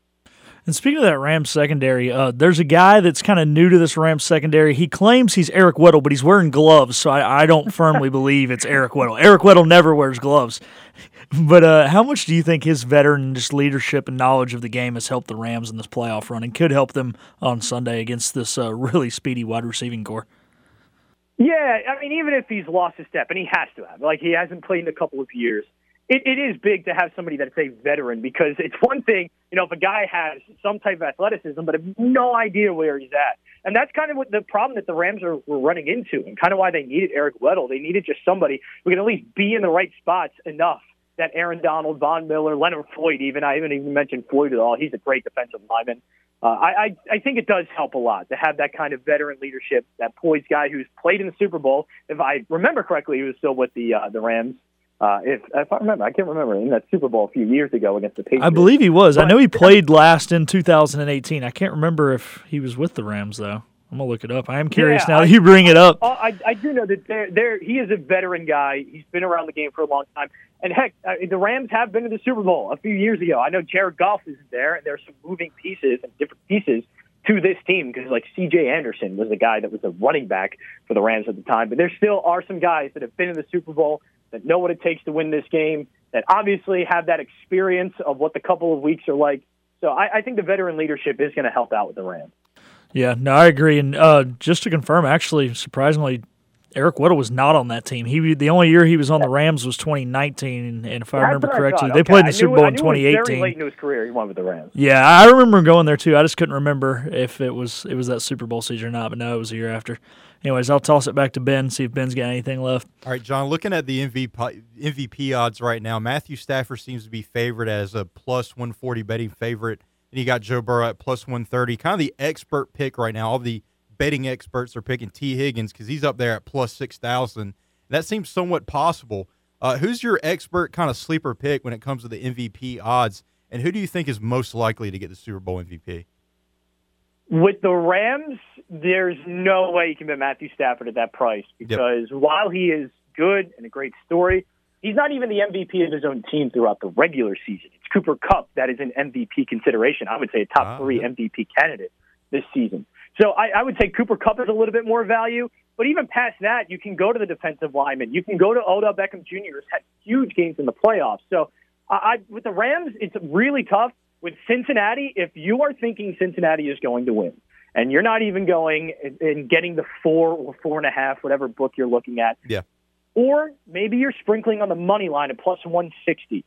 And speaking of that Rams secondary, uh, there's a guy that's kind of new to this Rams secondary. He claims he's Eric Weddle, but he's wearing gloves, so I, I don't firmly believe it's Eric Weddle. Eric Weddle never wears gloves. But uh, how much do you think his veteran just leadership and knowledge of the game has helped the Rams in this playoff run and could help them on Sunday against this uh, really speedy wide receiving core? Yeah, I mean, even if he's lost a step, and he has to have, like he hasn't played in a couple of years, it, it is big to have somebody that's a veteran because it's one thing, you know, if a guy has some type of athleticism, but have no idea where he's at. And that's kind of what the problem that the Rams are were running into and kind of why they needed Eric Weddle. They needed just somebody who can at least be in the right spots enough that Aaron Donald, Von Miller, Leonard Floyd, even I haven't even mentioned Floyd at all. He's a great defensive lineman. Uh, I, I I think it does help a lot to have that kind of veteran leadership, that poised guy who's played in the Super Bowl. If I remember correctly, he was still with the uh, the Rams. Uh, if if I remember, I can't remember in that Super Bowl a few years ago against the Patriots. I believe he was. But, I know he played last in 2018. I can't remember if he was with the Rams though. I'm gonna look it up. I am curious Yeah, now that you bring it up. I, I, I do know that there, there he is a veteran guy. He's been around the game for a long time. And heck, uh, the Rams have been to the Super Bowl a few years ago. I know Jared Goff isn't there, and there's some moving pieces and different pieces to this team because like C.J. Anderson was the guy that was the running back for the Rams at the time. But there still are some guys that have been in the Super Bowl that know what it takes to win this game. That obviously have that experience of what the couple of weeks are like. So I, I think the veteran leadership is going to help out with the Rams. Yeah, no, I agree. And uh, just to confirm, actually, surprisingly, Eric Weddle was not on that team. He the only year he was on the Rams was 2019, and if I That's remember what I correctly, they Okay, played in the Super Bowl in knew it was 2018. Very late into his career, he went with the Rams. Yeah, I remember him going there too. I just couldn't remember if it was it was that Super Bowl season or not. But no, it was a year after. Anyways, I'll toss it back to Ben. See if Ben's got anything left. All right, John. Looking at the MVP MVP odds right now, Matthew Stafford seems to be favored as a plus one forty betting favorite, and you got Joe Burrow at plus one thirty. Kind of the expert pick right now. All the betting experts are picking Tee Higgins because he's up there at plus six thousand. That seems somewhat possible. Uh, who's your expert kind of sleeper pick when it comes to the MVP odds, and who do you think is most likely to get the Super Bowl MVP? With the Rams, there's no way you can bet Matthew Stafford at that price because while he is good and a great story, he's not even the MVP of his own team throughout the regular season. It's Cooper Kupp that is an MVP consideration. I would say a top Ah, three yeah. MVP candidate this season. So I, I would say Cooper Kupp is a little bit more value. But even past that, you can go to the defensive lineman. You can go to Odell Beckham Jr. who's had huge games in the playoffs. So I, I with the Rams, it's really tough. With Cincinnati, if you are thinking Cincinnati is going to win, and you're not even going and- getting the four or four and a half, whatever book you're looking at, Yeah. or maybe you're sprinkling on the money line at plus 160.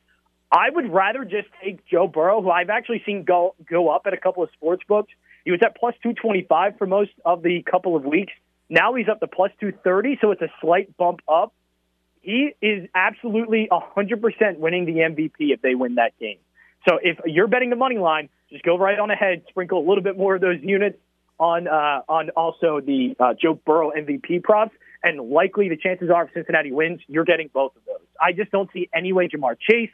I would rather just take Joe Burrow, who I've actually seen go go up at a couple of sports books. He was at plus 225 for most of the couple of weeks. Now he's up to plus 230, so it's a slight bump up. He is absolutely 100% winning the MVP if they win that game. So if you're betting the money line, just go right on ahead, sprinkle a little bit more of those units on uh, on also the uh, Joe Burrow MVP props, and likely the chances are if Cincinnati wins, you're getting both of those. I just don't see any way Ja'Marr Chase,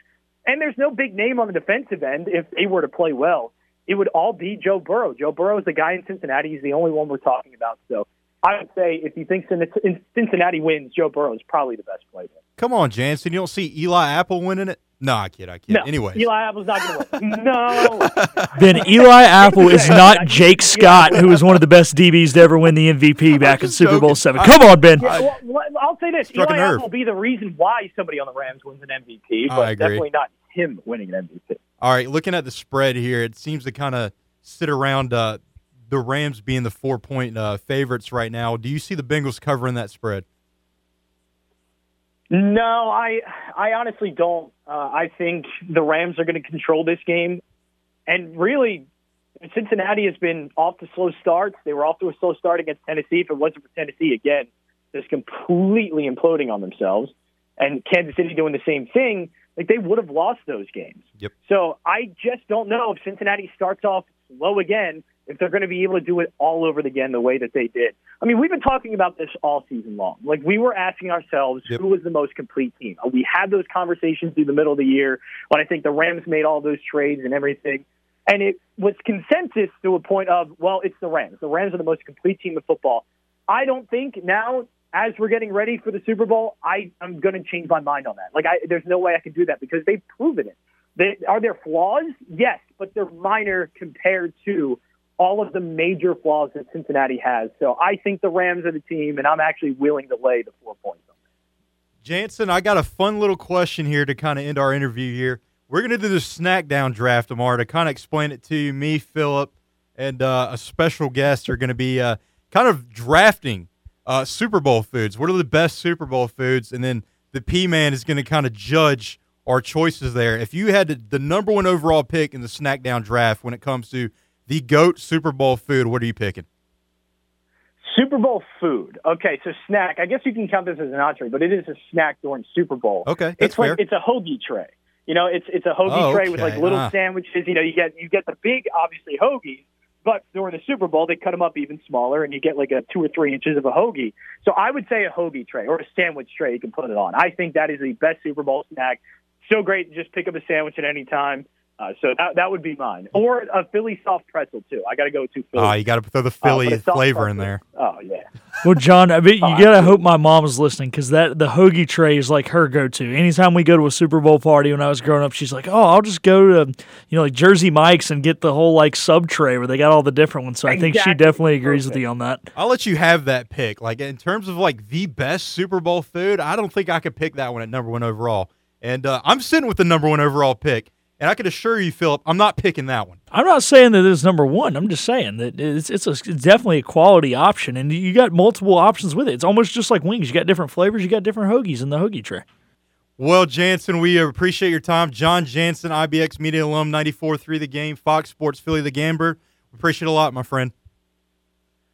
and there's no big name on the defensive end if they were to play well. It would all be Joe Burrow. Joe Burrow is the guy in Cincinnati. He's the only one we're talking about. So I would say if you think Cin- Cincinnati wins, Joe Burrow is probably the best play there. Come on, Jansen. You don't see Eli Apple winning it? No, I kid. I kid. No, Anyway, Eli Apple's not going to win. no. Ben Eli Apple is not Jake Scott, who was one of the best DBs to ever win the MVP back in just Super Bowl joking. Seven. I- Come on, Ben. Yeah, well, well, I'll say this: Struck Eli. Apple will be the reason why somebody on the Rams wins an MVP, but definitely not him winning an MVP. All right, looking at the spread here, it seems to kind of sit around uh, the Rams being the four point uh, favorites right now. Do you see the Bengals covering that spread? No, I I honestly don't. Uh, I think the Rams are going to control this game, and really, Cincinnati has been off to slow starts. They were off to a slow start against Tennessee. If it wasn't for Tennessee, again, just completely imploding on themselves, and Kansas City doing the same thing, like they would have lost those games. Yep. So I just don't know if Cincinnati starts off slow again, if they're going to be able to do it all over again the way that they did. I mean, we've been talking about this all season long. Like we were asking ourselves, Yep. who was the most complete team? We had those conversations through the middle of the year when I think the Rams made all those trades and everything. And it was consensus to a point of, well, it's the Rams. The Rams are the most complete team of football. I don't think now, as we're getting ready for the Super Bowl, I, I'm going to change my mind on that. Like, I, there's no way I can do that because they've proven it. They, are there flaws? Yes, but they're minor compared to all of the major flaws that Cincinnati has. So I think the Rams are the team, and I'm actually willing to lay the four points on that. Jansen, I got a fun little question here to kind of end our interview here. We're going to do the snack down draft tomorrow to kind of explain it to you. Me, Philip, and uh, a special guest are going to be uh, kind of drafting uh, Super Bowl foods. What are the best Super Bowl foods? And then the P Man is going to kind of judge our choices there. If you had the, number one overall pick in the snack down draft when it comes to the GOAT Super Bowl food, what are you picking? Super Bowl food. Okay, so snack. I guess you can count this as an entree, but it is a snack during Super Bowl. Okay, it's like fair. it's a hoagie tray. You know, it's it's a hoagie Oh, tray with like little Ah. sandwiches. You know, you get you get the big, obviously hoagies, but during the Super Bowl they cut them up even smaller, and you get like a two or three inches of a hoagie. So I would say a hoagie tray or a sandwich tray. You can put it on. I think that is the best Super Bowl snack. So great, to just pick up a sandwich at any time. Uh, so that that would be mine, or a Philly soft pretzel too. I got to go to Philly. Oh, you got to throw the Uh, Philly but a soft flavor in there. Oh yeah. Well, John, I mean, you Oh, gotta hope my mom is listening because that the hoagie tray is like her go-to. Anytime we go to a Super Bowl party when I was growing up, she's like, "Oh, I'll just go to you know like Jersey Mike's and get the whole like sub tray where they got all the different ones." So I think she definitely agrees with you on that. I'll let you have that pick. Like in terms of like the best Super Bowl food, I don't think I could pick that one at number one overall. And uh, I'm sitting with the number one overall pick, and I can assure you, Philip, I'm not picking that one. I'm not saying that it's number one. I'm just saying that it's it's, a, it's definitely a quality option, and you got multiple options with it. It's almost just like wings. You got different flavors. You got different hoagies in the hoagie tray. Well, Jansen, we appreciate your time. John Jansen, IBX Media alum, 94.3 The Game, Fox Sports Philly The Gambler. We appreciate it a lot, my friend.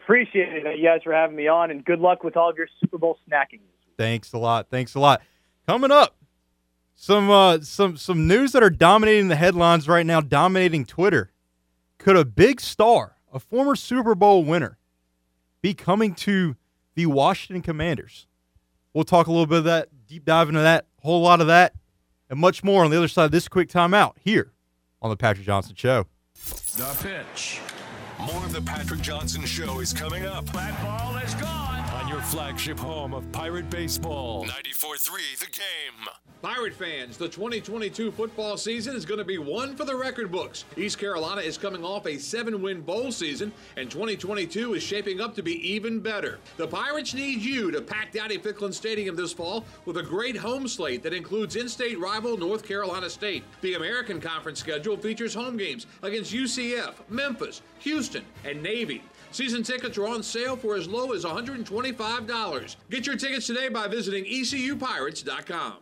Appreciate it, you guys, for having me on, and good luck with all of your Super Bowl snacking. Thanks a lot. Thanks a lot. Coming up, some uh, some some news that are dominating the headlines right now, dominating Twitter. Could a big star, a former Super Bowl winner, be coming to the Washington Commanders? We'll talk a little bit of that, deep dive into that, whole lot of that, and much more on the other side of this quick timeout here on the Patrick Johnson Show. The pitch. More of the Patrick Johnson Show is coming up. That ball is gone. On your flagship home of Pirate Baseball. 94 3, The Game. Pirate fans, the 2022 football season is going to be one for the record books. East Carolina is coming off a seven win bowl season, and 2022 is shaping up to be even better. The Pirates need you to pack Dowdy-Ficklen Stadium this fall with a great home slate that includes in state rival North Carolina State. The American Conference schedule features home games against UCF, Memphis, Houston, and Navy. Season tickets are on sale for as low as $125. Get your tickets today by visiting ECUPirates.com.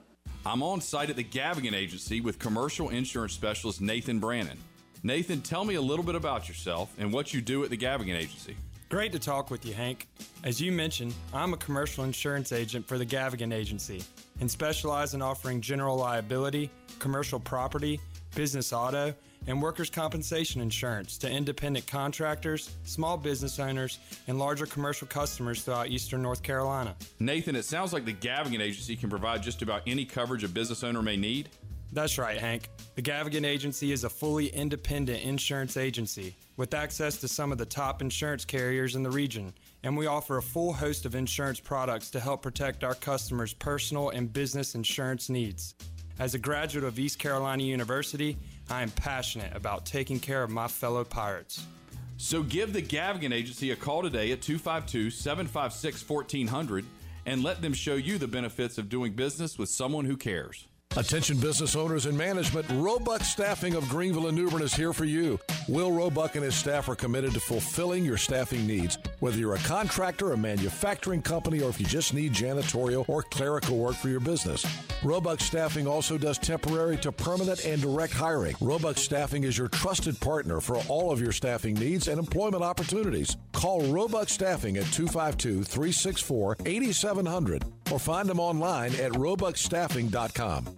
I'm on site at the Gavigan Agency with commercial insurance specialist Nathan Brannon. Nathan, tell me a little bit about yourself and what you do at the Gavigan Agency. Great to talk with you, Hank. As you mentioned, I'm a commercial insurance agent for the Gavigan Agency and specialize in offering general liability, commercial property, business auto, and workers' compensation insurance to independent contractors, small business owners, and larger commercial customers throughout eastern North Carolina. Nathan, it sounds like the Gavigan Agency can provide just about any coverage a business owner may need. That's right, Hank. The Gavigan Agency is a fully independent insurance agency with access to some of the top insurance carriers in the region, and we offer a full host of insurance products to help protect our customers' personal and business insurance needs. As a graduate of East Carolina University, I am passionate about taking care of my fellow pirates. So give the Gavigan Agency a call today at 252 756 1400 and let them show you the benefits of doing business with someone who cares. Attention business owners and management, Roebuck Staffing of Greenville and New Bern is here for you. Will Roebuck and his staff are committed to fulfilling your staffing needs. Whether you're a contractor, a manufacturing company, or if you just need janitorial or clerical work for your business. Roebuck Staffing also does temporary to permanent and direct hiring. Roebuck Staffing is your trusted partner for all of your staffing needs and employment opportunities. Call Roebuck Staffing at 252 364 8700 or find them online at roebuckstaffing.com.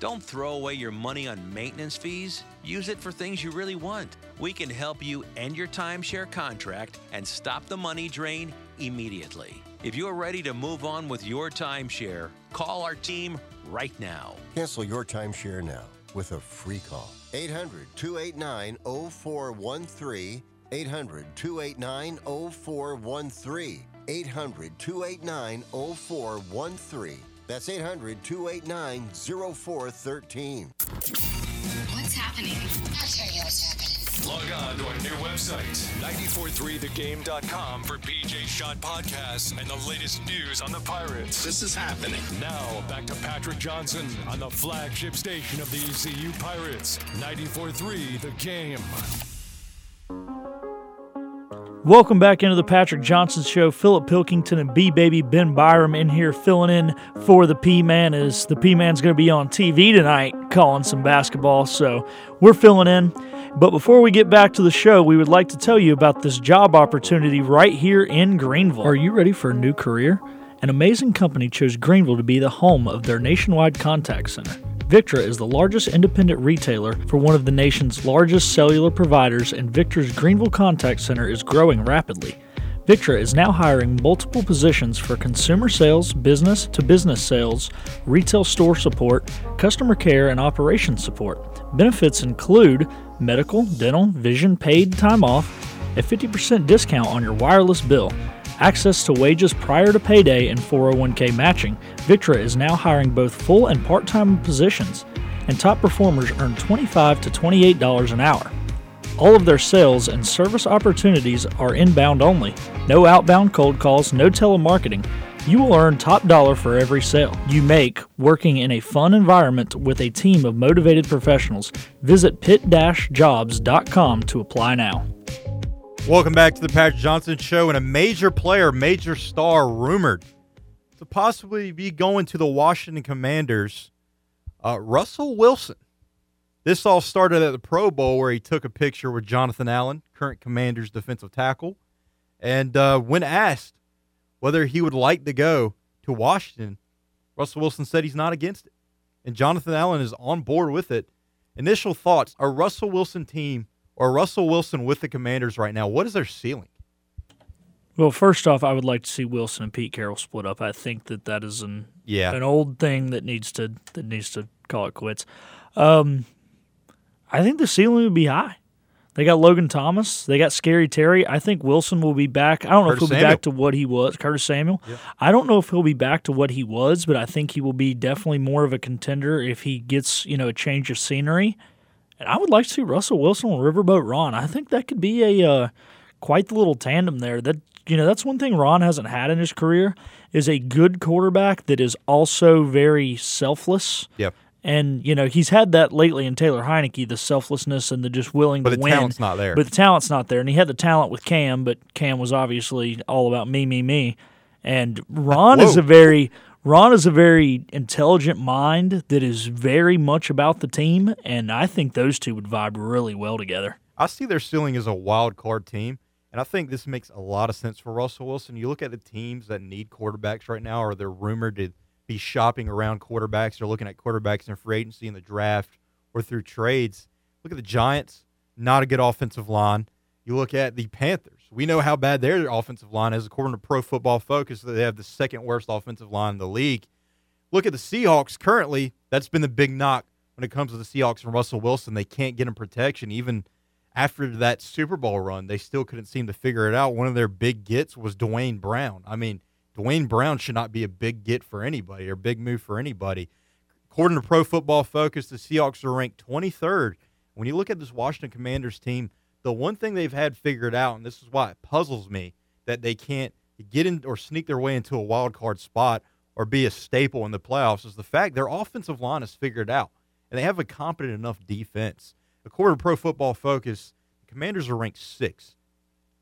Don't throw away your money on maintenance fees. Use it for things you really want. We can help you end your timeshare contract and stop the money drain immediately. If you're ready to move on with your timeshare, call our team right now. Cancel your timeshare now with a free call. 800 289 0413. 800 289 0413. 800 289 0413. That's 800 289 0413. What's happening? I'll tell you what's happening. Log on to our new website, 943thegame.com for PJ Shot podcasts and the latest news on the Pirates. This is happening. Now, back to Patrick Johnson on the flagship station of the ECU Pirates, 943 The Game. Welcome back into the Patrick Johnson Show. Philip Pilkington and B Baby Ben Byram in here filling in for the P Man. Is the P Man's going to be on TV tonight calling some basketball, so we're filling in. But before we get back to the show, we would like to tell you about this job opportunity right here in Greenville. Are you ready for a new career? An amazing company chose Greenville to be the home of their nationwide contact center. Victra is the largest independent retailer for one of the nation's largest cellular providers, and Victra's Greenville Contact Center is growing rapidly. Victra is now hiring multiple positions for consumer sales, business to business sales, retail store support, customer care, and operations support. Benefits include medical, dental, vision, paid time off, a 50% discount on your wireless bill, access to wages prior to payday, and 401k matching. Victra is now hiring both full and part time positions, and top performers earn $25 to $28 an hour. All of their sales and service opportunities are inbound only. No outbound cold calls, no telemarketing. You will earn top dollar for every sale you make working in a fun environment with a team of motivated professionals. Visit pit-jobs.com to apply now. Welcome back to the Patrick Johnson Show. And a major player, major star, rumored to possibly be going to the Washington Commanders, uh, Russell Wilson. This all started at the Pro Bowl where he took a picture with Jonathan Allen, current Commanders defensive tackle. And uh, when asked whether he would like to go to Washington, Russell Wilson said he's not against it. And Jonathan Allen is on board with it. Initial thoughts a Russell Wilson team or Russell Wilson with the Commanders right now, what is their ceiling? Well, first off, I would like to see Wilson and Pete Carroll split up. I think that that is an Yeah. an old thing that needs to that needs to call it quits. Um, I think the ceiling would be high. They got Logan Thomas. They got Scary Terry. I think Wilson will be back. I don't know Curtis if he'll Samuel. be back to what he was. Curtis Samuel. I don't know if he'll be back to what he was, but I think he will be definitely more of a contender if he gets you know a change of scenery. And I would like to see Russell Wilson and Riverboat Ron. I think that could be a uh, quite the little tandem there. That you know that's one thing Ron hasn't had in his career is a good quarterback that is also very selfless. Yep. And you know he's had that lately in Taylor Heinicke, the selflessness and the just willing But to win. But the talent's not there. But the talent's not there, and he had the talent with Cam, but Cam was obviously all about me, me, me. And Ron is a very Ron is a very intelligent mind that is very much about the team, and I think those two would vibe really well together. I see their ceiling as a wild card team, and I think this makes a lot of sense for Russell Wilson. You look at the teams that need quarterbacks right now, or they're rumored to be shopping around quarterbacks. They're looking at quarterbacks in free agency in the draft or through trades. Look at the Giants, not a good offensive line. You look at the Panthers. We know how bad their offensive line is, according to Pro Football Focus. They have the second worst offensive line in the league. Look at the Seahawks currently. That's been the big knock when it comes to the Seahawks and Russell Wilson. They can't get him protection. Even after that Super Bowl run, they still couldn't seem to figure it out. One of their big gets was Duane Brown. I mean, Duane Brown should not be a big get for anybody or big move for anybody. According to Pro Football Focus, the Seahawks are ranked 23rd. When you look at this Washington Commanders team, the one thing they've had figured out, and this is why it puzzles me, that they can't get in or sneak their way into a wild card spot or be a staple in the playoffs, is the fact their offensive line is figured out, and they have a competent enough defense. According to Pro Football Focus, the Commanders are ranked sixth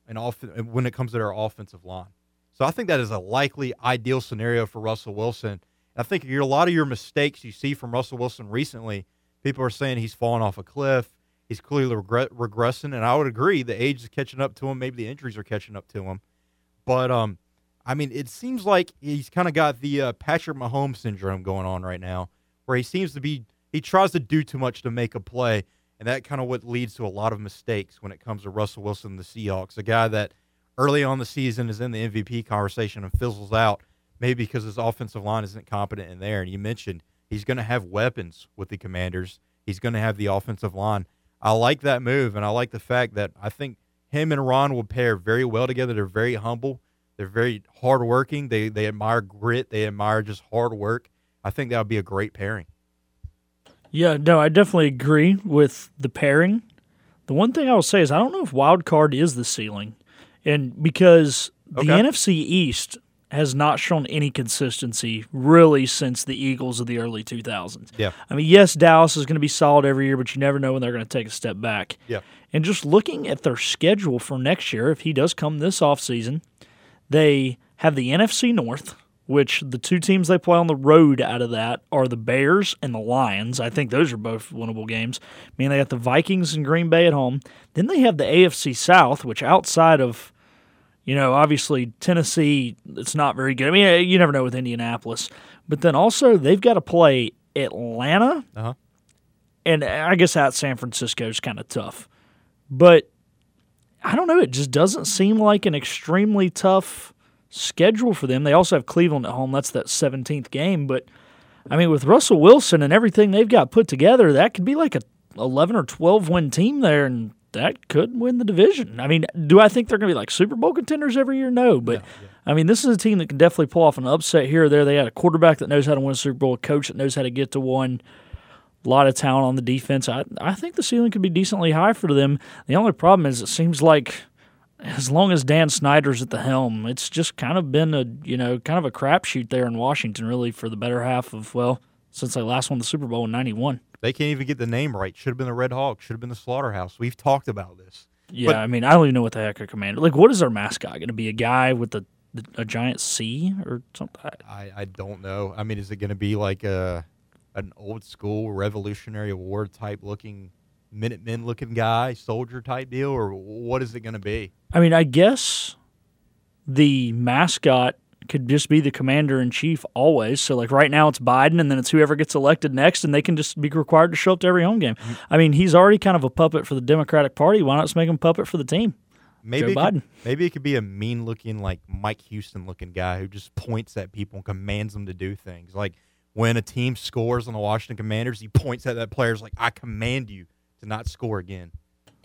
in off- when it comes to their offensive line. So I think that is a likely ideal scenario for Russell Wilson. I think a lot of your mistakes you see from Russell Wilson recently, people are saying he's fallen off a cliff. He's clearly regressing, and I would agree the age is catching up to him. Maybe the injuries are catching up to him. But um, I mean, it seems like he's kind of got the uh, Patrick Mahomes syndrome going on right now, where he seems to be he tries to do too much to make a play, and that kind of what leads to a lot of mistakes when it comes to Russell Wilson, the Seahawks, a guy that early on the season is in the MVP conversation and fizzles out, maybe because his offensive line isn't competent in there. And you mentioned he's going to have weapons with the Commanders. He's going to have the offensive line. I like that move, and I like the fact that I think him and Ron will pair very well together. They're very humble. They're very hardworking. They they admire grit. They admire just hard work. I think that would be a great pairing. Yeah, no, I definitely agree with the pairing. The one thing I will say is I don't know if wild card is the ceiling, and because the Okay. NFC East has not shown any consistency really since the Eagles of the early 2000s. Yeah. I mean, yes, Dallas is going to be solid every year, but you never know when they're going to take a step back. Yeah. And just looking at their schedule for next year, if he does come this offseason, they have the NFC North, which the two teams they play on the road out of that are the Bears and the Lions. I think those are both winnable games. I mean, they got the Vikings and Green Bay at home. Then they have the AFC South, which outside of, you know, obviously Tennessee, it's not very good. I mean, you never know with Indianapolis. But then also they've got to play Atlanta, Uh-huh. and I guess at San Francisco is kind of tough. But I don't know. It just doesn't seem like an extremely tough schedule for them. They also have Cleveland at home. That's that 17th game. But I mean, with Russell Wilson and everything they've got put together, that could be like a 11 or 12 win team there, and that could win the division. I mean, do I think they're going to be like Super Bowl contenders every year? No, but I mean, this is a team that can definitely pull off an upset here or there. They had a quarterback that knows how to win a Super Bowl, a coach that knows how to get to one. A lot of talent on the defense. I I think the ceiling could be decently high for them. The only problem is it seems like as long as Dan Snyder's at the helm, it's just kind of been a you know kind of a crapshoot there in Washington, really, for the better half of well since they last won the Super Bowl in '91. They can't even get the name right. Should have been the Red Hawk. Should have been the Slaughterhouse. We've talked about this. Yeah, I mean, I don't even know what the heck a commander. Like, what is our mascot going to be? A guy with a a giant C or something? I, I don't know. I mean, is it going to be like a an old school Revolutionary War type looking Minutemen looking guy, soldier type deal, or what is it going to be? I mean, I guess the mascot could just be the commander in chief always. So, like right now, it's Biden, and then it's whoever gets elected next, and they can just be required to show up to every home game. Mm-hmm. I mean, he's already kind of a puppet for the Democratic Party. Why not just make him a puppet for the team? Maybe Joe it could- Biden. maybe it could be a mean looking like Mike Houston looking guy who just points at people and commands them to do things. Like when a team scores on the Washington Commanders, he points at that player's like, "I command you to not score again."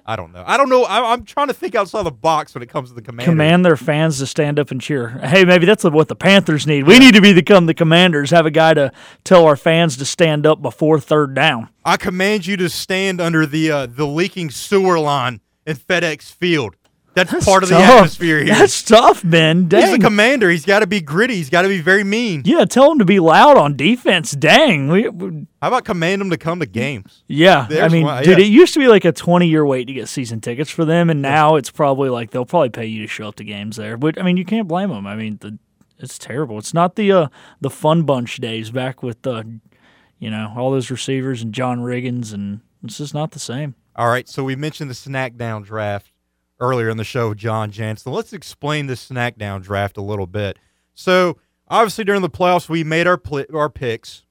I don't know. I don't know. I, I'm trying to think outside the box when it comes to the Commanders. Command their fans to stand up and cheer. Hey, maybe that's what the Panthers need. We need to be become the Commanders. Have a guy to tell our fans to stand up before third down. I command you to stand under the uh, the leaking sewer line in FedEx Field. That's, part of the atmosphere here. That's tough, Ben. He's the commander. He's got to be gritty. He's got to be very mean. yeah, tell him to be loud on defense. Dang. We, we- How about command him to come to games? yeah, I mean, one- dude, yeah. it used to be like a 20 year wait to get season tickets for them, and now it's probably like they'll probably pay you to show up to games there. But I mean, you can't blame them. I mean, the, it's terrible. It's not the uh, the fun bunch days back with uh, you know all those receivers and John Riggins, and it's just not the same. All right, so we mentioned the snack down draft earlier in the show John Jansen. Let's explain the snack down draft a little bit. So, obviously, during the playoffs, we made our pl- our picks.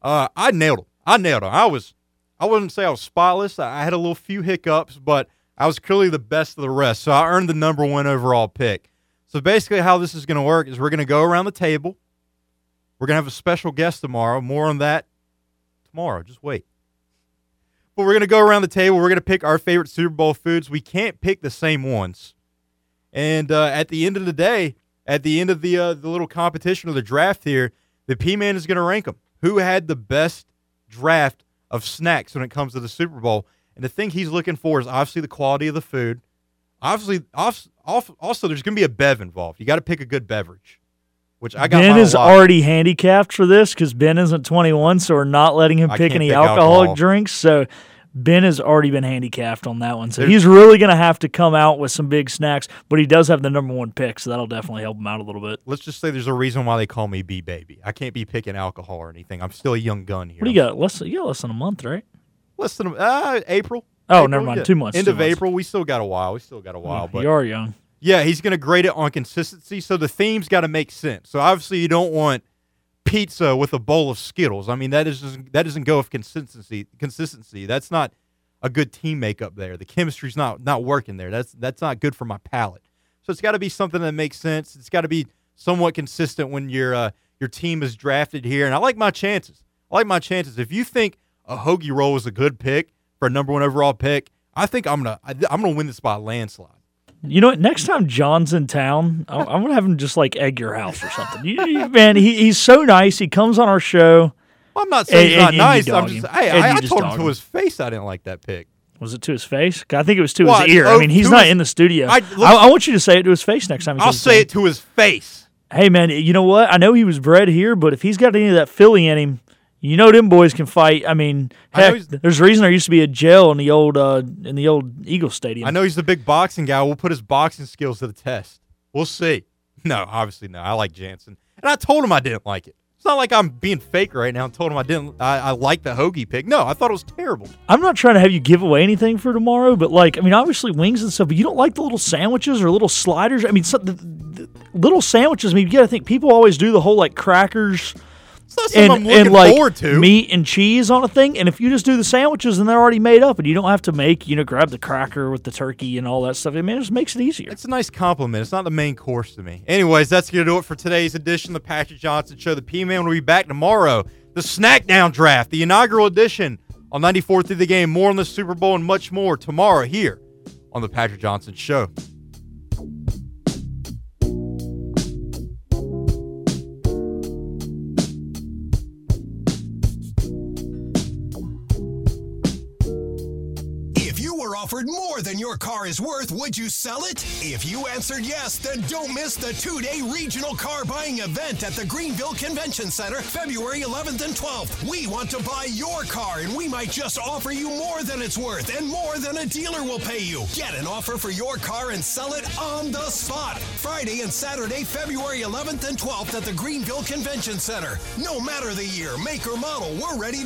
Uh, I nailed them. I nailed them. I was, I wouldn't say I was spotless. I had a little few hiccups, but I was clearly the best of the rest. So I earned the number one overall pick. So basically, how this is going to work is we're going to go around the table. We're going to have a special guest tomorrow. More on that tomorrow. Just wait. But we're gonna go around the table. We're gonna pick our favorite Super Bowl foods. We can't pick the same ones. And uh, at the end of the day, at the end of the uh, the little competition or the draft here, the P Man is gonna rank them. Who had the best draft of snacks when it comes to the Super Bowl? And the thing he's looking for is obviously the quality of the food. Obviously, off, off, also there's gonna be a bev involved. You got to pick a good beverage. Which I got. Ben is lot. already handicapped for this because Ben isn't 21, so we're not letting him pick any pick alcoholic alcohol. drinks. So Ben has already been handicapped on that one. So There's- he's really going to have to come out with some big snacks, but he does have the number one pick, so that'll definitely help him out a little bit. Let's just say there's a reason why they call me B baby. I can't be picking alcohol or anything. I'm still a young gun here. What do you got? Less, you got less than a month, right? Less than uh, April. Oh, April, never mind. yeah. Two months, End two of months. April. We still got a while. We still got a while. But you are young. Yeah, he's going to grade it on consistency. So the theme's got to make sense. So obviously you don't want pizza with a bowl of Skittles. I mean that is just, that doesn't go with consistency. Consistency. That's not a good team makeup there. The chemistry's not not working there. That's that's not good for my palate. So it's got to be something that makes sense. It's got to be somewhat consistent when your uh, your team is drafted here. And I like my chances. I like my chances. If you think a hoagie roll is a good pick for a number one overall pick, I think I'm gonna I- I'm gonna win this by a landslide. You know what? Next time John's in town, I'm, I'm gonna have him just like egg your house or something. You, you- man, he, he's so nice. He comes on our show. Well, I'm not saying he's not and nice. I'm just him. hey, And I, I just told him to his face I didn't like that pick. Was it to his face? I think it was to Well, his ear. oh, I mean, oh, he's not his- in the studio. I- I, I, want you to say it to his face next time. He I'll say it to his face. Hey, man, you know what? I know he was bred here, but if he's got any of that Philly in him, you know them boys can fight. I mean, I heck, he's- there's a reason there used to be a jail in the old uh, in the old Eagle Stadium. I know he's a big boxing guy. We'll put his boxing skills to the test. We'll see. No, obviously no. I like Jansen, and I told him I didn't like it. It's not like I'm being fake right now. I told him I didn't. I, I like the hoagie pick. No, I thought it was terrible. I'm not trying to have you give away anything for tomorrow, but like, I mean, obviously wings and stuff, but you don't like the little sandwiches or little sliders. I mean, so, the, the little sandwiches. I mean, you got to think people always do the whole like crackers It's not something I'm and, looking and like forward to. meat and cheese on a thing. And if you just do the sandwiches and they're already made up, and you don't have to make, you know, grab the cracker with the turkey and all that stuff. I mean, it just makes it easier. It's a nice compliment. It's not the main course to me. Anyways, that's going to do it for today's edition of the Patrick Johnson Show. The P Man will be back tomorrow. The Snackdown Draft, the inaugural edition on 94 through the game. More on the Super Bowl and much more tomorrow here on the Patrick Johnson Show. Offered more than your car is worth, would you sell it? If you answered yes, then don't miss the two day regional car buying event at the Greenville Convention Center, February 11th and 12th. We want to buy your car, and we might just offer you more than it's worth and more than a dealer will pay you. Get an offer for your car and sell it on the spot. Friday and Saturday, February 11th and 12th at the Greenville Convention Center. No matter the year, make or model, we're ready to.